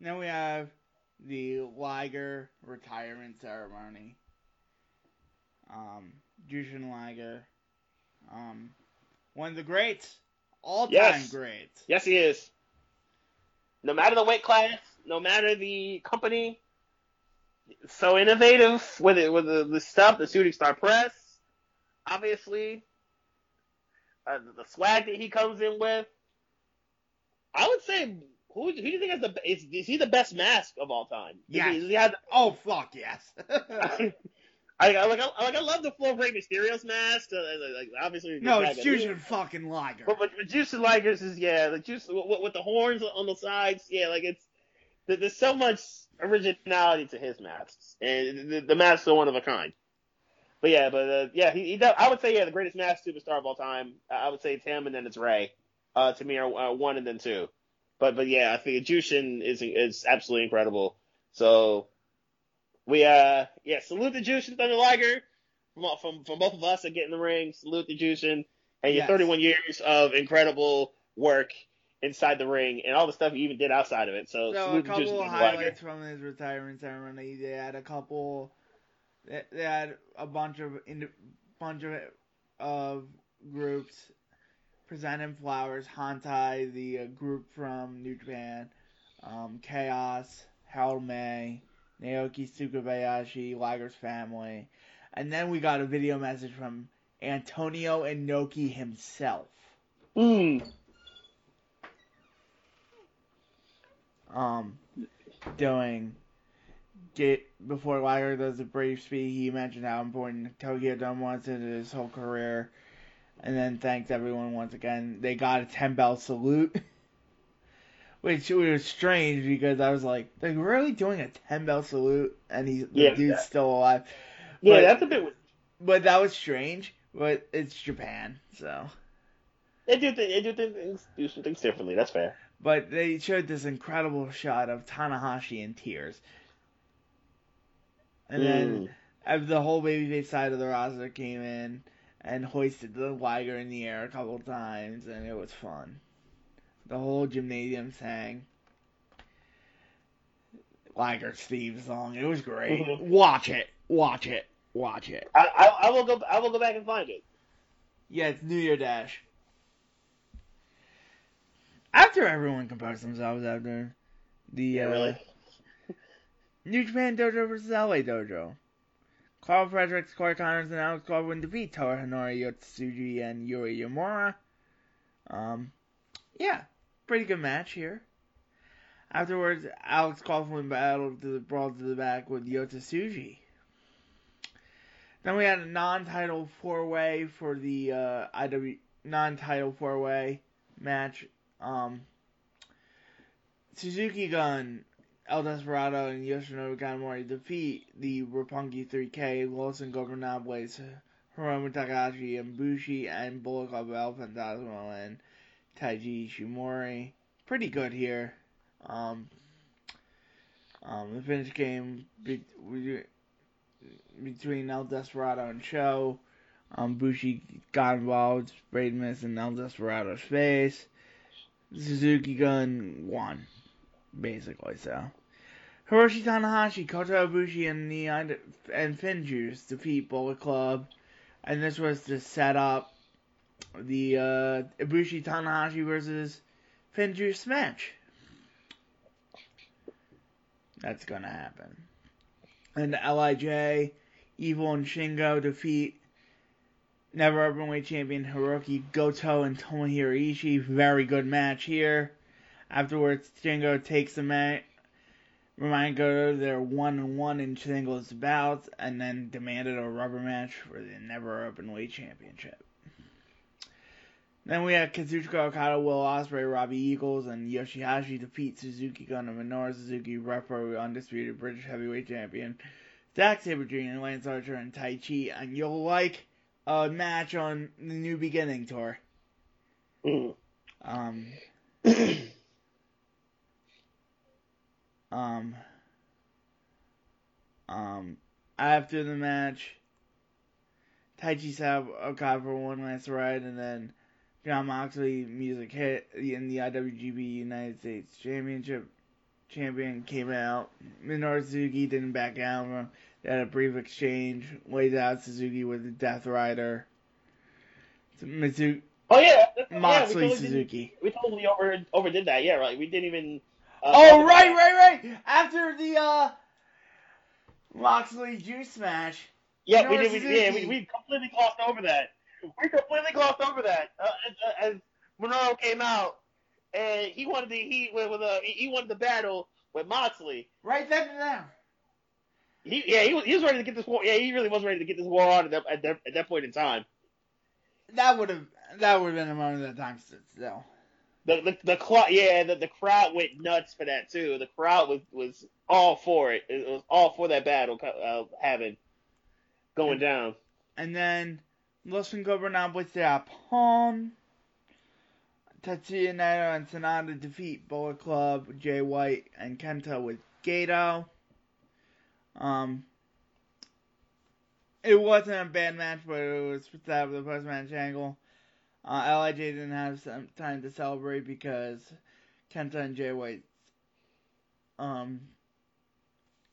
Then we have the Liger retirement ceremony. Um, Jushin Liger, um, one of the greats, all time yes. greats. Yes, he is. No matter the weight class, no matter the company, so innovative with it with the, the stuff, the shooting star press, obviously, uh, the swag that he comes in with. I would say, who, who do you think has the is, is he the best mask of all time? Yes. He, he has, oh fuck yes. I, I like I, like I love the Flow Break Mysterio's mask. Uh, like, obviously, no, it's Jushin fucking Liger. But, but, but Jushin Liger's is yeah, the Juice with, with, the horns on the sides. Yeah, like it's there's so much originality to his masks, and the, the masks are one of a kind. But yeah, but uh, yeah, he, he does, I would say yeah, the greatest mask superstar of all time. I would say it's him, and then it's Rey. Uh, to me, are uh, one and then two. But but yeah, I think Jushin is is absolutely incredible. So we uh yeah, salute the Jushin Thunder Liger from from from both of us at Get in the Ring. Salute the Jushin and your yes. 31 years of incredible work inside the ring and all the stuff he even did outside of it. So, so a couple of highlights from his retirement ceremony. They had a couple. They, they had a bunch of in, bunch of of groups present him flowers. Hantai, the uh, group from New Japan, um, Chaos, Harold May, Naoki Tsukubayashi, Liger's family, and then we got a video message from Antonio Inoki himself. Mm. Um, doing get before Liger does a brief speech, he mentioned how important Tokyo Dome was in his whole career, and then thanks everyone once again. They got a ten bell salute, which was strange because I was like, they're really doing a ten bell salute, and he's Yeah, the dude's that- still alive. Yeah, But- that's a bit. But that was strange. But it's Japan, so. They do, th- they do things, do some things differently. That's fair. But they showed this incredible shot of Tanahashi in tears. And then Mm. the whole babyface side of the roster came in and hoisted the Liger in the air a couple times, and it was fun. The whole gymnasium sang Liger's theme song. It was great. Watch it. Watch it. Watch it. I, I, I will go. I will go back and find it. Yeah, it's New Year Dash. After everyone composed themselves after the Yeah, uh, really. New Japan Dojo vs. LA Dojo. Karl Fredericks, Corey Connors, and Alex Coughlin defeat Toa Henare, Yotsuji, and Yuya Uemura. Um, yeah, pretty good match here. Afterwards, Alex Coughlin battled to the brawl to the back with Yota Tsuji. Then we had a non-title four-way for the uh, IW non-title four-way match. Um, Suzuki Gun, El Desperado, and Yoshinobu Kanemaru defeat the Roppongi 3K, Los Ingobernables, Hiromu Takahashi, and Bushi, and Bullet Club El Phantasmo, and Taiji Ishimori. Pretty good here. Um, um, the finish game be- we- between El Desperado and Sho. Um, Bushi got involved, sprayed miss in El Desperado's face. Suzuki Gun won, basically. So, Hiroshi Tanahashi, Kota Ibushi, and the and Finjuice defeat Bullet Club, and this was to set up the uh, Ibushi Tanahashi versus Finjuice match. That's gonna happen. And Lij, Evil, and Shingo defeat Never Open Openweight Champion Hiroki Goto and Tomohiro Ishii. Very good match here. Afterwards, Shingo takes the match, remind Goto they're one and one in singles bouts, and then demanded a rubber match for the Never Openweight Championship. Then we had Kazuchika Okada, Will Ospreay, Robbie Eagles, and Yoshihashi defeat Suzuki Gun and Minoru Suzuki, RevPro Undisputed British Heavyweight Champion, Zack Sabre Jr., Lance Archer, and Taichi. And you'll like a match on the New Beginning tour. Mm. Um, um, um, after the match, Taichi Sab Okada for one last ride, and then Jon Moxley music hit in the IWGP United States Championship. Champion came out. Minoru Suzuki didn't back down. They had a brief exchange. Laid out Suzuki with the Death Rider. Mitsu- Oh yeah, that's, yeah, Moxley we totally, Suzuki. we totally over overdid that. Yeah, right. We didn't even. Uh, Oh right, right, right. After the uh Moxley Juice match. Yeah, we did. We, yeah, we, we completely glossed over that. We completely glossed over that. Uh, as, as Minoru came out, and he wanted the he with, with uh, he wanted the battle with Moxley. Right then and there. He yeah he was he was ready to get this war. Yeah, he really was ready to get this war on at that at that, at that point in time. That would have that would have been a moment of time still. The the the cl- yeah the, the crowd went nuts for that too. The crowd was was all for it. It was all for that battle uh, having going down. And then Los Ingobernables de Japón. Tetsuya Naito and Sanada defeat Bullet Club, Jay White, and Kenta with Gato. Um, it wasn't a bad match, but it was set with a post match angle. Uh, Lij didn't have some time to celebrate because Kenta and Jay White um,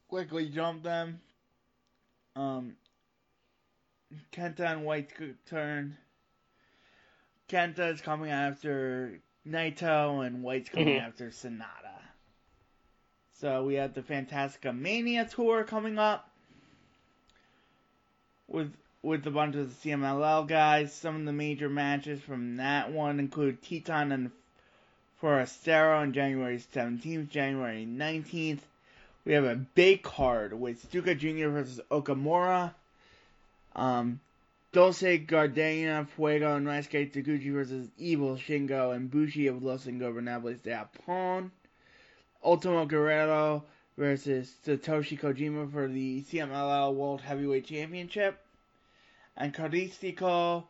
quickly jumped them. Um, Kenta and White turn. Kenta is coming after Naito, and White's coming mm-hmm. after Sanada. So we have the Fantastica Mania tour coming up with with a bunch of the CMLL guys. Some of the major matches from that one include Teton and Forastero on January 17th, January 19th. We have a big card with Stuka Jr. versus Okamura. Um, Dulce Gardenia, Fuego, and Ryusuke Taguchi versus Evil Shingo and Bushi of Los Ingobernables de Japón. Ultimo Guerrero versus Satoshi Kojima for the CMLL World Heavyweight Championship. And Caristico,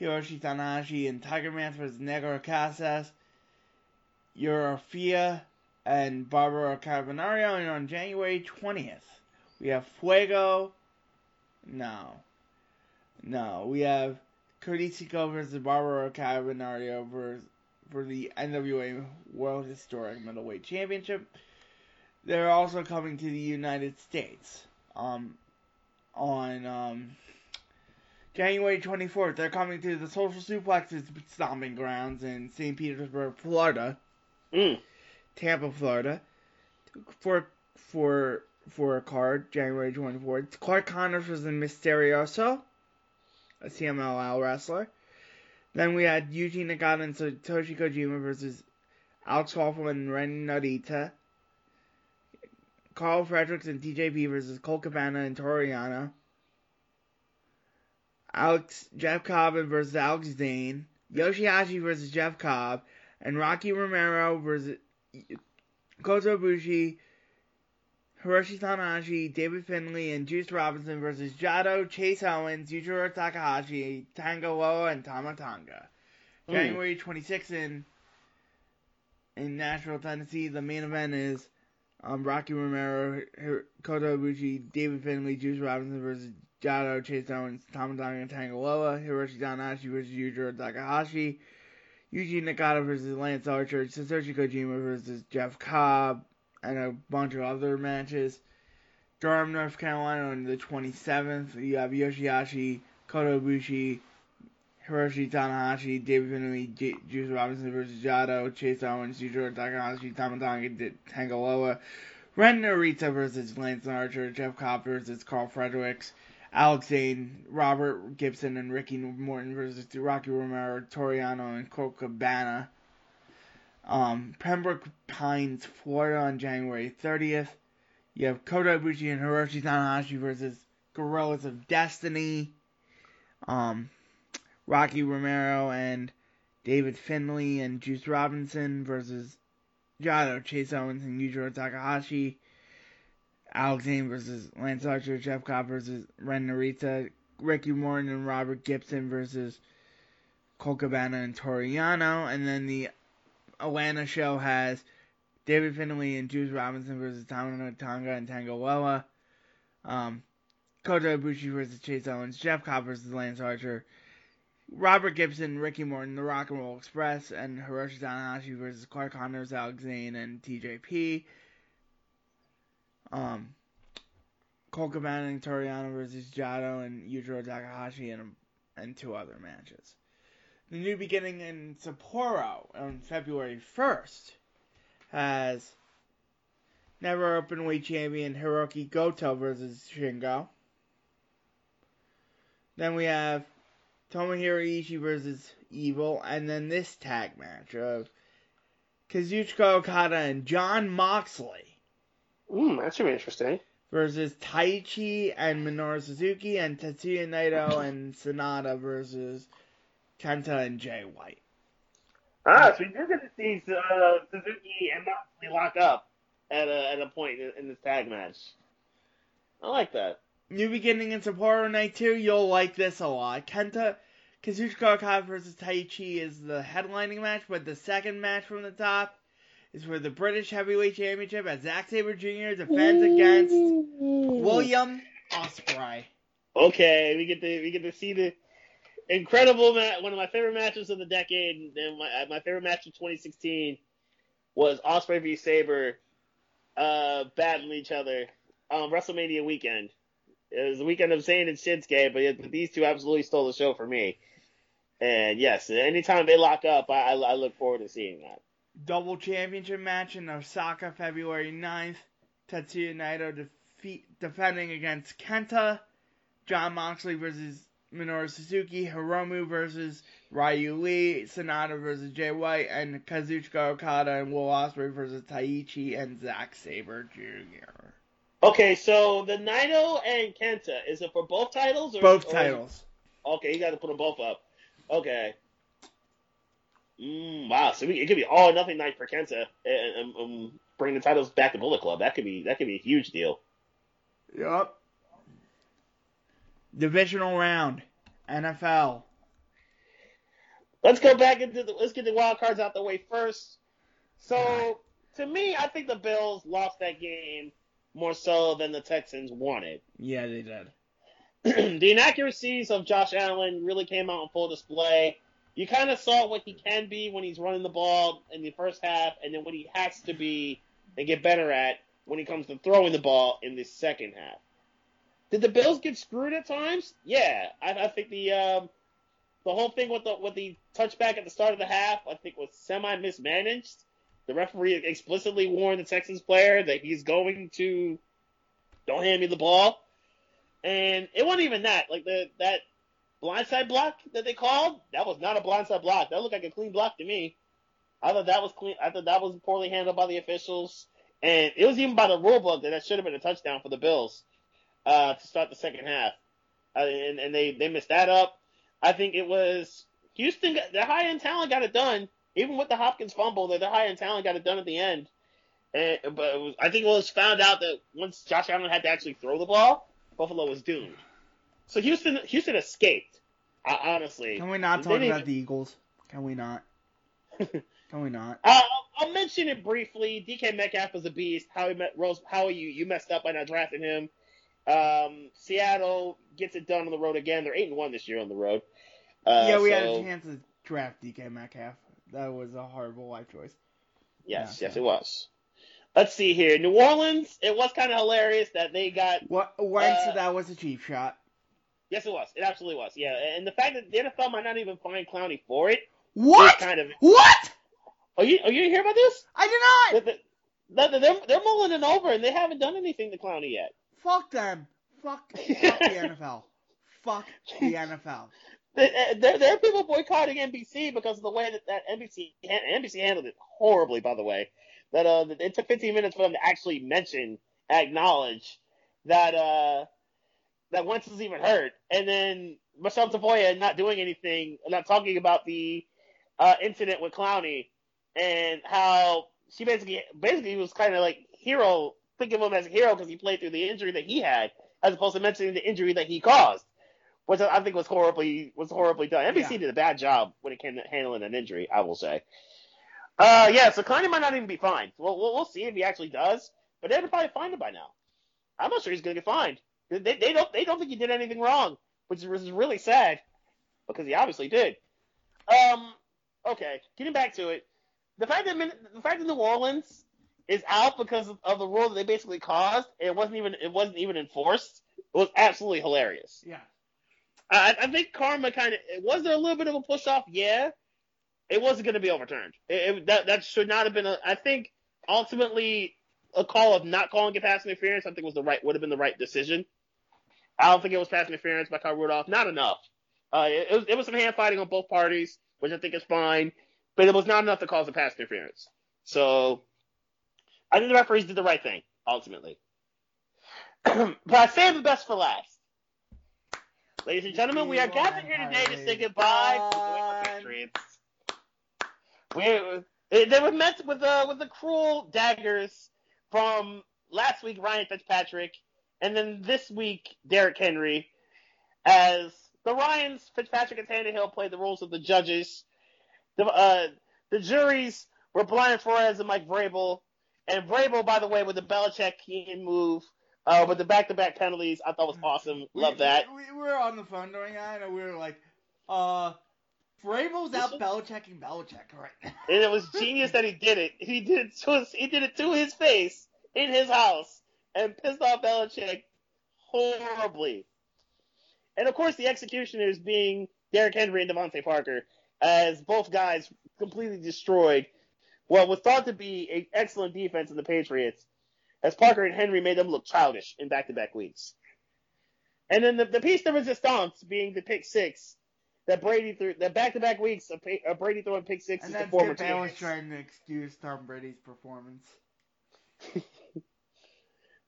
Hiroshi Tanahashi, and Tiger Man versus Negro Casas. Euforia and Barbaro Cavernario. And on January 20th, we have Fuego. No. No. We have Caristico versus Barbaro Cavernario versus for the NWA World Historic Middleweight Championship. They're also coming to the United States um, on um, January 24th. They're coming to the Social Suplexes Stomping Grounds in St. Petersburg, Florida, mm. Tampa, Florida, for for for a card January 24th. Clark Connors was in Mysterioso, a CMLL wrestler. Then we had Yuji Nagata and Satoshi Kojima versus Alex Hoffman and Ren Narita. Karl Fredericks and TJP versus Colt Cabana and Toru Alex Jeff Cobb versus Alex Zayne. Yoshihashi versus Jeff Cobb. And Rocky Romero versus Kota Ibushi Hiroshi Tanahashi, David Finlay, and Juice Robinson versus Jado, Chase Owens, Yujiro Takahashi, Tanga Loa, and Tama Tonga. Mm. January 26th in in Nashville, Tennessee. The main event is um, Rocky Romero, Kota Ibushi, David Finlay, Juice Robinson versus Jado, Chase Owens, Tonga, and Hiroshi Tanahashi versus Yujiro Takahashi. Yuji Nagata versus Lance Archer, Satoshi Kojima versus Jeff Cobb, and a bunch of other matches. Durham, North Carolina on the 27th. You have Yoshihashi, Kota Ibushi, Hiroshi Tanahashi, David Finlay, J- Juice Robinson versus Jado, Chase Owens, Yujiro Takahashi, Tama Tonga, Tangaloa, Ren Narita versus Lance Archer, Jeff Cobb versus Karl Fredericks, Alex Zayne, Robert Gibson, and Ricky Morton versus Rocky Romero, Toru Yano, and Colt Cabana um, Pembroke Pines, Florida on January 30th. You have Kota Ibushi and Hiroshi Tanahashi versus Guerrillas of Destiny. Um, Rocky Romero and David Finlay and Juice Robinson versus Jado, Chase Owens, and Yujiro Takahashi. Zayne versus Lance Archer, Jeff Cobb versus Ren Narita, Ricky Morton and Robert Gibson versus Colt Cabana and Toru Yano, and then the Atlanta show has David Finlay and Juice Robinson versus Tama Tonga and Tanga Um, Kota Ibushi versus Chase Owens. Jeff Cobb versus Lance Archer. Robert Gibson, Ricky Morton, The Rock and Roll Express, and Hiroshi Tanahashi versus Clark Connors, Alex Zayne, and TJP. Um, Colt Cabana and Toru Yano versus Jado and Yujiro Takahashi, and and two other matches. The New Beginning in Sapporo on February 1st has never openweight champion Hiroki Goto versus Shingo. Then we have Tomohiro Ishii versus Evil, and then this tag match of Kazuchika Okada and Jon Moxley. Hmm, that should be interesting. Versus Taichi and Minoru Suzuki, and Tetsuya Naito and Sanada versus Kenta and Jay White. Ah, so we are going to see uh, Suzuki and Moxley lock up at a at a point in, in this tag match. I like that. New beginning in Sapporo Night 2, you'll like this a lot. Kenta Kazuchika Okada versus Taichi is the headlining match, but the second match from the top is for the British Heavyweight Championship as Zack Sabre Jr. defends against William Ospreay. Okay, we get to we get to see the incredible match. One of my favorite matches of the decade, and my uh, my favorite match of 2016 was Ospreay v Sabre uh, battling each other on WrestleMania weekend. It was the weekend of Zayn and Shinsuke, but, it, but these two absolutely stole the show for me. And yes, anytime they lock up, I, I look forward to seeing that. Double championship match in Osaka, February 9th. Tetsuya Naito defeat, defending against Kenta. Jon Moxley versus Minoru Suzuki. Hiromu versus Ryu Lee. Sanada versus Jay White. And Kazuchika Okada and Will Ospreay versus Taichi and Zack Sabre Jr. Okay, so the Naito and Kenta, is it for both titles? Or, both titles. or titles. Okay, you got to put them both up. Okay. Mm, wow, so it could be all or nothing night for Kenta, and, and, bring the titles back to Bullet Club. That could be that could be a huge deal. Yep. Divisional round, NFL. Let's go back into the. Let's get the wild cards out the way first. So to me, I think the Bills lost that game more so than the Texans wanted. Yeah, they did. the inaccuracies of Josh Allen really came out on full display. You kind of saw what he can be when he's running the ball in the first half, and then what he has to be and get better at when it comes to throwing the ball in the second half. Did the Bills get screwed at times? Yeah, I, I think the um, the whole thing with the with the touchback at the start of the half, I think was semi mismanaged. The referee explicitly warned the Texans player that he's going to don't hand me the ball. And it wasn't even that. Like the that blindside block that they called, that was not a blindside block. That looked like a clean block to me. I thought that was clean. I thought that was poorly handled by the officials, and it was even by the rule book that that should have been a touchdown for the Bills uh, to start the second half, uh, and and they they missed that up. I think it was Houston. The high end talent got it done, even with the Hopkins fumble. That the high end talent got it done at the end. And, but was, I think it was found out that once Josh Allen had to actually throw the ball, Buffalo was doomed. So Houston, Houston escaped. Uh, honestly, can we not talk about the Eagles? Can we not? Can we not? Uh, I'll mention it briefly. DK Metcalf was a beast. How he met Rose? How you you messed up by not drafting him. Um, Seattle gets it done on the road again. They're eight and one this year on the road. Uh, yeah, we so, had a chance to draft DK Metcalf. That was a horrible life choice. Yes, yeah, yes, so. it was. Let's see here. New Orleans, it was kind of hilarious that they got. What? Wentz, uh, that was a cheap shot. Yes, it was. It absolutely was. Yeah, and the fact that the NFL might not even find Clowney for it. What? Kind of. What? Are you are you hear about this? I did not. They're, they're, they're mulling it over, and they haven't done anything to Clowney yet. Fuck them. Fuck, fuck the NFL. Fuck the NFL. There, there are people boycotting NBC because of the way that, that NBC NBC handled it horribly. By the way, that uh, it took 15 minutes for them to actually mention, acknowledge that uh, that Wentz was even hurt, and then Michelle Tafoya not doing anything, not talking about the uh, incident with Clowney and how she basically basically was kind of like hero, think of him as a hero because he played through the injury that he had, as opposed to mentioning the injury that he caused, which I think was horribly was horribly done. NBC yeah. did a bad job when it came to handling an injury, I will say. Uh, yeah, so Clowney might not even be fined. Well, we'll, we'll see if he actually does, but they'd probably find him by now. I'm not sure he's gonna get fined. They, they don't they don't think he did anything wrong, which is really sad because he obviously did. Um, okay, getting back to it the fact that the fact that New Orleans is out because of, of the rule that they basically caused, it wasn't even it wasn't even enforced. It was absolutely hilarious. Yeah. I, I think karma kind of was there a little bit of a push off. Yeah, it wasn't going to be overturned. It, it, that that should not have been. A, I think ultimately a call of not calling it pass interference. I think was the right would have been the right decision. I don't think it was pass interference by Kyle Rudolph. Not enough. Uh, it, it, was, it was some hand fighting on both parties, which I think is fine but it was not enough to cause a pass interference. So I think the referees did the right thing ultimately. but I saved the best for last. Ladies and gentlemen, we are gathered here today to say goodbye to the Patriots. We they were met with uh, with the cruel daggers from last week Ryan Fitzpatrick, and then this week Derrick Henry, as the Ryans Fitzpatrick and Tannehill played the roles of the judges the, uh, the juries were Brian Flores and Mike Vrabel. And Vrabel, by the way, with the Belichick Keen move, uh, with the back-to-back penalties, I thought was awesome. Love we, that. We, we, were on the phone during that, and we were like, uh, Vrabel's out Belichicking Belichick right now. and it was genius that he did it. He did it to his, he did it to his face in his house and pissed off Belichick horribly. And of course, the executioners being Derrick Henry and DeVante Parker, as both guys completely destroyed what was thought to be an excellent defense in the Patriots, as Parker and Henry made them look childish in back-to-back weeks. And then the, the piece de resistance being the pick six that Brady threw, the back-to-back weeks of, of Brady throwing pick sixes and to former Skip Bayless trying to excuse Tom Brady's performance.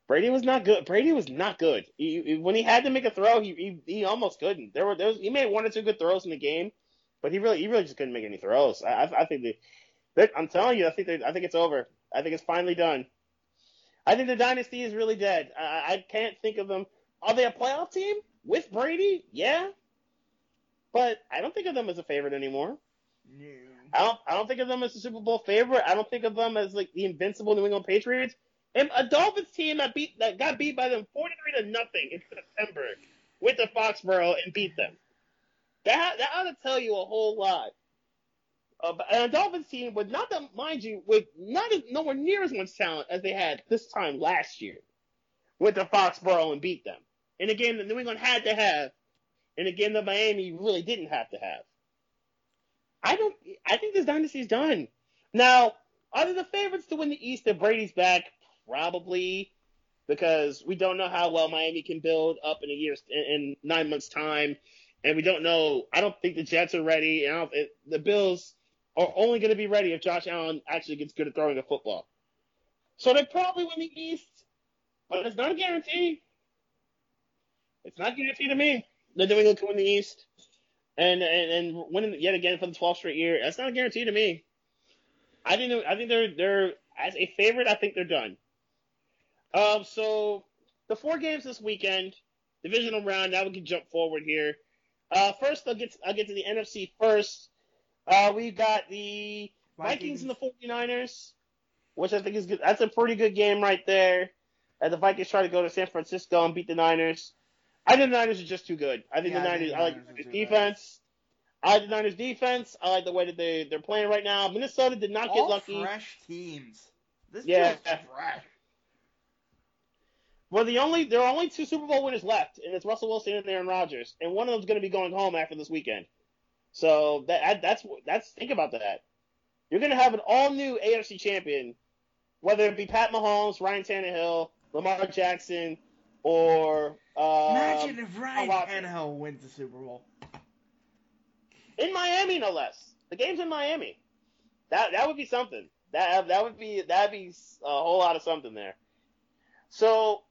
Brady was not good. Brady was not good. He, he, when he had to make a throw, he, he, he almost couldn't. There were there was, he made one or two good throws in the game, but he really he really just couldn't make any throws. I I, I think that I'm telling you, I think I think it's over. I think it's finally done. I think the dynasty is really dead. I, I can't think of them. Are they a playoff team with Brady? Yeah, but I don't think of them as a favorite anymore. No. I don't I don't think of them as a Super Bowl favorite. I don't think of them as like the invincible New England Patriots. And a Dolphins team that beat that got beat by them 43 to nothing in September with the Foxborough and beat them. That that ought to tell you a whole lot. Uh, and a Dolphins team with not that mind you with not nowhere near as much talent as they had this time last year with the Foxborough and beat them in a game that New England had to have, in a game that Miami really didn't have to have. I don't. I think this dynasty's done. Now, are they the favorites to win the East if Brady's back? Probably, because we don't know how well Miami can build up in a year in, in nine months' time, and we don't know. I don't think the Jets are ready, and it, the Bills are only going to be ready if Josh Allen actually gets good at throwing the football. So they probably win the East, but it's not a guarantee. It's not guaranteed to me that New England can win the East, and and, and winning yet again for the 12th straight year. That's not a guarantee to me. I think I think they're they're as a favorite. I think they're done. Um, so the four games this weekend, divisional round. Now we can jump forward here. Uh, first I'll get to, I'll get to the NFC first. Uh, we got the Vikings. Vikings and the 49ers, which I think is good. That's a pretty good game right there. And the Vikings try to go to San Francisco and beat the Niners. I think the Niners are just too good. I think yeah, the Niners. I, the Niners I like the defense. Bad. I like the Niners defense. I like the way that they they're playing right now. Minnesota did not get All lucky. Fresh teams. This yeah. fresh. Well, the only there are only two Super Bowl winners left, and it's Russell Wilson and Aaron Rodgers, and one of them's going to be going home after this weekend. So that that's that's think about that. You're going to have an all new AFC champion, whether it be Pat Mahomes, Ryan Tannehill, Lamar Jackson, or um, imagine if Ryan Tannehill wins the Super Bowl in Miami, no less. The game's in Miami. That that would be something. That that would be that'd be a whole lot of something there. So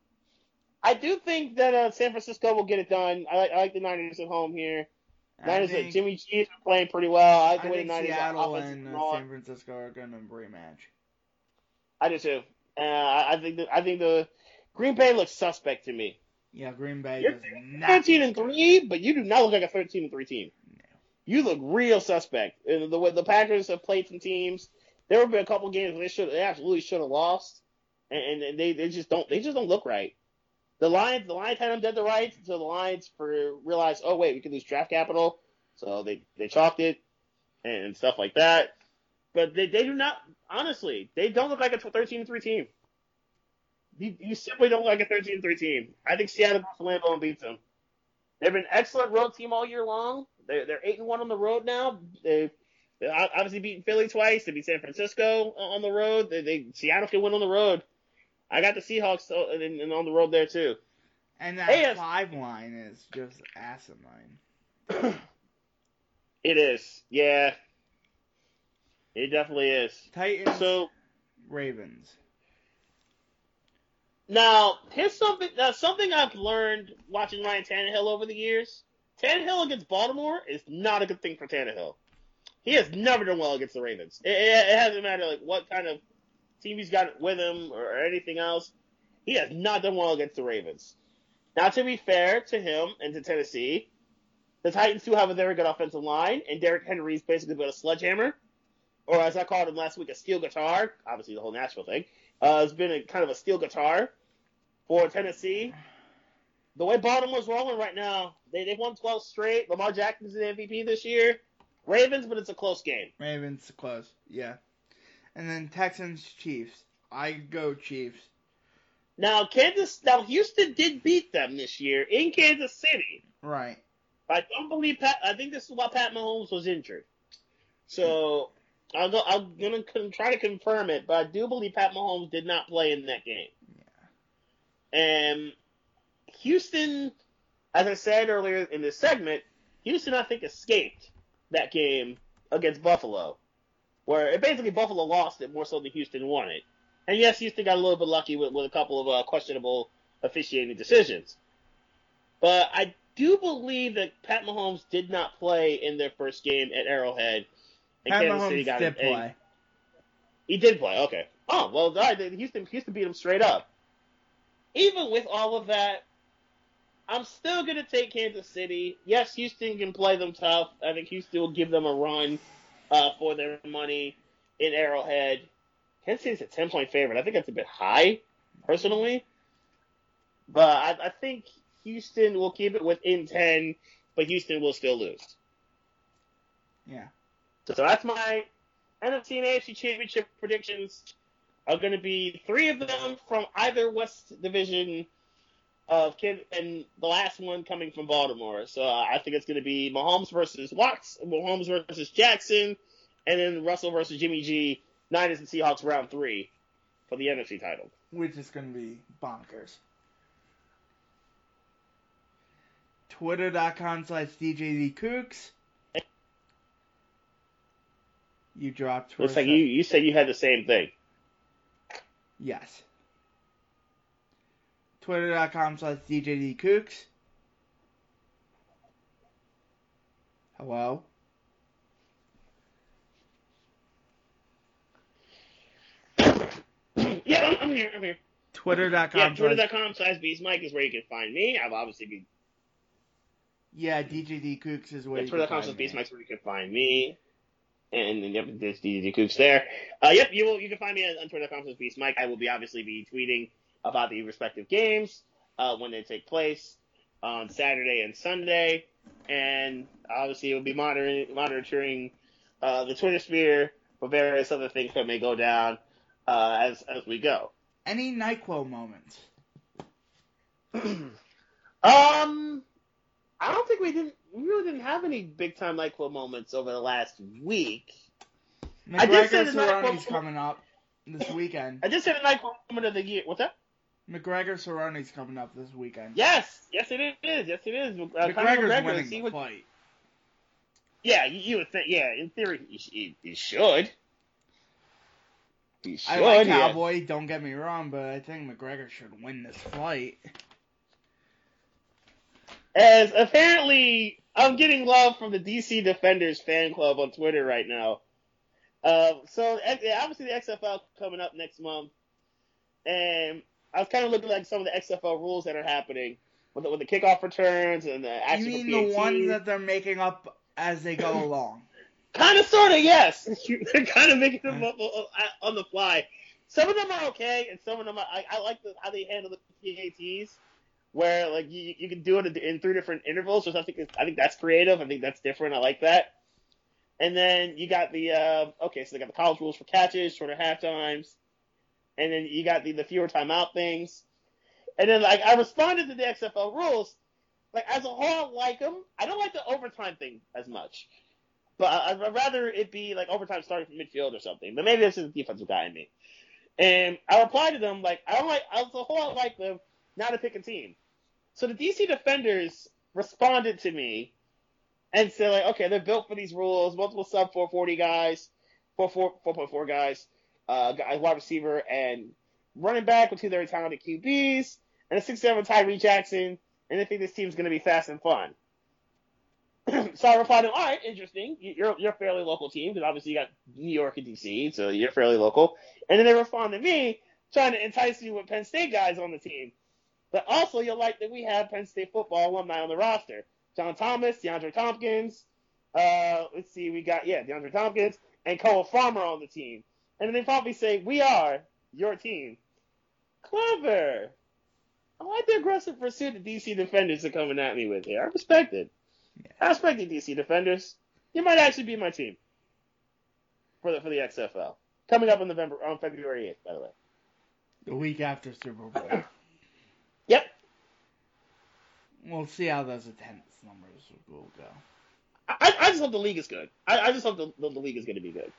I do think that uh, San Francisco will get it done. I like, I like the Niners at home here. Niners, think, Jimmy G is playing pretty well. I like the I way the Niners Seattle and uh, San Francisco are going to rematch. I do too. Uh, I think the, I think the Green Bay looks suspect to me. Yeah, Green Bay. You're thirteen and three, but you do not look like a thirteen and three team. No. You look real suspect. The way the Packers have played some teams, there have been a couple games where they should they absolutely should have lost, and, and they, they just don't they just don't look right. The Lions, the Lions had them dead to rights until the Lions for realized, oh wait, we can lose draft capital, so they they chalked it and stuff like that. But they, they do not, honestly, they don't look like a 13 3 team. You, you simply don't look like a 13 3 team. I think Seattle goes to Lambeau and beats them. They've been an excellent road team all year long. They're, they're 8 and 1 on the road now. They've, they obviously beaten Philly twice. They beat San Francisco uh, on the road. They, they Seattle can win on the road. I got the Seahawks oh, and, and on the road there too. And that AF- five line is just asinine. it is, yeah. It definitely is. Titans. So, Ravens. Now, here's something. Now, something I've learned watching Ryan Tannehill over the years. Tannehill against Baltimore is not a good thing for Tannehill. He has never done well against the Ravens. It, it, it hasn't mattered like what kind of team he's got with him or anything else. He has not done well against the Ravens. Now, to be fair to him and to Tennessee, the Titans do have a very good offensive line, and Derrick Henry's basically been a sledgehammer, or as I called him last week, a steel guitar. Obviously, the whole Nashville thing uh, has been a kind of a steel guitar for Tennessee. The way Baltimore's rolling right now, they they won 12 straight. Lamar Jackson's an MVP this year. Ravens, but it's a close game. Ravens close, yeah and then Texans Chiefs. I go Chiefs. Now Kansas, now Houston did beat them this year in Kansas City. Right. I don't believe Pat. I think this is why Pat Mahomes was injured. So I'll go. I'm gonna try to confirm it, but I do believe Pat Mahomes did not play in that game. Yeah. And Houston, as I said earlier in this segment, Houston I think escaped that game against Buffalo, where it basically Buffalo lost it more so than Houston won it. And yes, Houston got a little bit lucky with, with a couple of uh, questionable officiating decisions. But I do believe that Pat Mahomes did not play in their first game at Arrowhead. And Pat Kansas Mahomes City got did a, play. He did play. Okay. Oh well, all right. Houston Houston beat him straight up. Even with all of that, I'm still gonna take Kansas City. Yes, Houston can play them tough. I think Houston will give them a run uh, for their money in Arrowhead. Kansas City's a ten point favorite. I think that's a bit high, personally. But I, I think Houston will keep it within ten, but Houston will still lose. Yeah. So, so that's my NFC and AFC championship predictions. Are going to be three of them from either West Division of kid, and the last one coming from Baltimore. So uh, I think it's going to be Mahomes versus Watts, Mahomes versus Jackson, and then Russell versus Jimmy G. Niners and Seahawks round three for the NFC title. Which is going to be bonkers. Twitter.com slash DJDCooks. You dropped. Looks like you, you said you had the same thing. Yes. Twitter.com slash DJDCooks. Hello? Yeah, I'm, here. I'm here. Twitter.com. Yeah, Twitter.com slash Beast Mike is where you can find me. I've obviously been. Yeah, DJD Cooks is where yeah, you Twitter.com slash Beast Mike is where you can find me. And then, yep, there's DJD Cooks there. Uh, yep, you will, you can find me on, on Twitter.com slash Beast Mike. I will be obviously be tweeting about the respective games uh, when they take place on Saturday and Sunday, and obviously we'll be monitoring monitoring uh, the Twitter sphere for various other things that may go down uh, as as we go. Any Nyquil moments? um, I don't think we didn't. We really didn't have any big time Nyquil moments over the last week. McGregor I did say the Cerrone's coming up this weekend. I just said the Nyquil moment of the year. What's that? McGregor Cerrone's coming up this weekend. Yes, yes it is. Yes it is. Uh, McGregor's McGregor, winning the what... fight. Yeah, you, you, would think. Yeah, in theory, he, he should. He should. I like yeah. Cowboy. Don't get me wrong, but I think McGregor should win this fight. As apparently, I'm getting love from the DC Defenders fan club on Twitter right now. Uh, so obviously the XFL coming up next month, and I was kind of looking at some of the XFL rules that are happening with the, with the kickoff returns and the actual. You mean the ones that they're making up as they go along? kind of, sort of, yes. they're kind of making them up on the fly. Some of them are okay, and some of them are, I, I like the, how they handle the PATs, where like you, you can do it in three different intervals. So I think I think that's creative. I think that's different. I like that. And then you got the uh, okay, so they got the college rules for catches, shorter half times and then you got the, the fewer timeout things. And then like I responded to the XFL rules. Like as a whole, I like them. I don't like the overtime thing as much, but I'd rather it be like overtime starting from midfield or something. But maybe this is the defensive guy in me. And I replied to them like I don't like as a whole I like them. Not to pick a team. So the DC defenders responded to me and said like, okay, they're built for these rules. Multiple sub 440 guys, 4 4.4 guys uh, wide receiver and running back with two very talented QBs, and a six-seven Tyree Jackson, and I think this team's going to be fast and fun. so I replied all right, interesting. You're, you're a fairly local team, because obviously you got New York and DC, so you're fairly local. And then they responded to me, trying to entice you with Penn State guys on the team. But also, you'll like that we have Penn State football alumni on the roster. John Thomas, DeAndre Thompkins, uh, let's see, we got, yeah, DeAndre Thompkins, and Cole Farmer on the team and then they probably say, "We are your team." Clever. I like the aggressive pursuit the DC defenders are coming at me with here. I respect it. Yeah. I respect the DC defenders. You might actually be my team for the for the XFL coming up in November on February eighth. By the way, the week after Super Bowl. yep. We'll see how those attendance numbers will go. I, I just hope the league is good. I, I just hope the, the, the league is going to be good.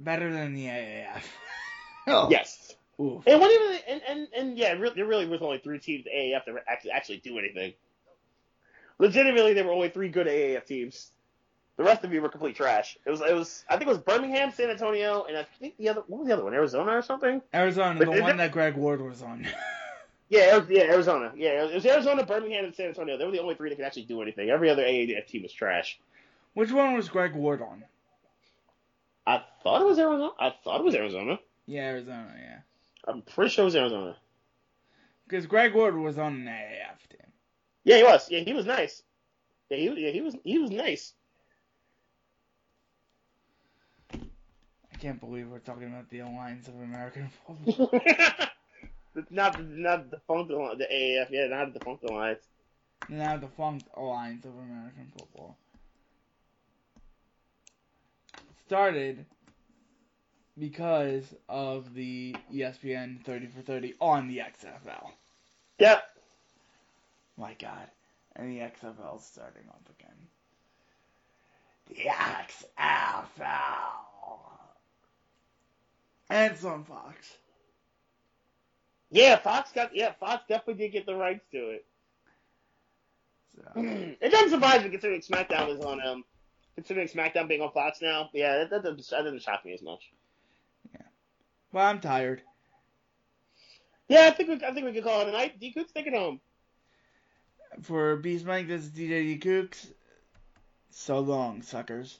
Better than the AAF. oh. Yes. Oof. And what even and and, and yeah, really, there really was only three teams in AAF that actually actually do anything. Legitimately, there were only three good AAF teams. The rest of you were complete trash. It was it was I think it was Birmingham, San Antonio, and I think the other what was the other one? Arizona or something? Arizona, but the one that Greg Ward was on. yeah, yeah, Arizona. Yeah, it was Arizona, Birmingham, and San Antonio. They were the only three that could actually do anything. Every other AAF team was trash. Which one was Greg Ward on? I thought it was Arizona. I thought it was Arizona. Yeah, Arizona. Yeah. I'm pretty sure it was Arizona. Because Greg Ward was on an AAF team. Yeah, he was. Yeah, he was nice. Yeah, he, yeah, he was. He was nice. I can't believe we're talking about the Alliance of American Football. not not the defunct the AAF. Yeah, not the defunct alliance. Now defunct Alliance of American Football. Started because of the ESPN 30 for 30 on the XFL. Yep. My God. And the XFL starting up again. The XFL. And it's on Fox. Yeah, Fox got yeah, Fox definitely did get the rights to it. So. it doesn't surprise me considering SmackDown is on um considering SmackDown being on Fox now. Yeah, that, that, doesn't, that doesn't shock me as much. Yeah. Well, I'm tired. Yeah, I think we, I think we could call it a night. D Cooks, take it home. For Beast Mike, this is DJ D Cooks. So long, suckers.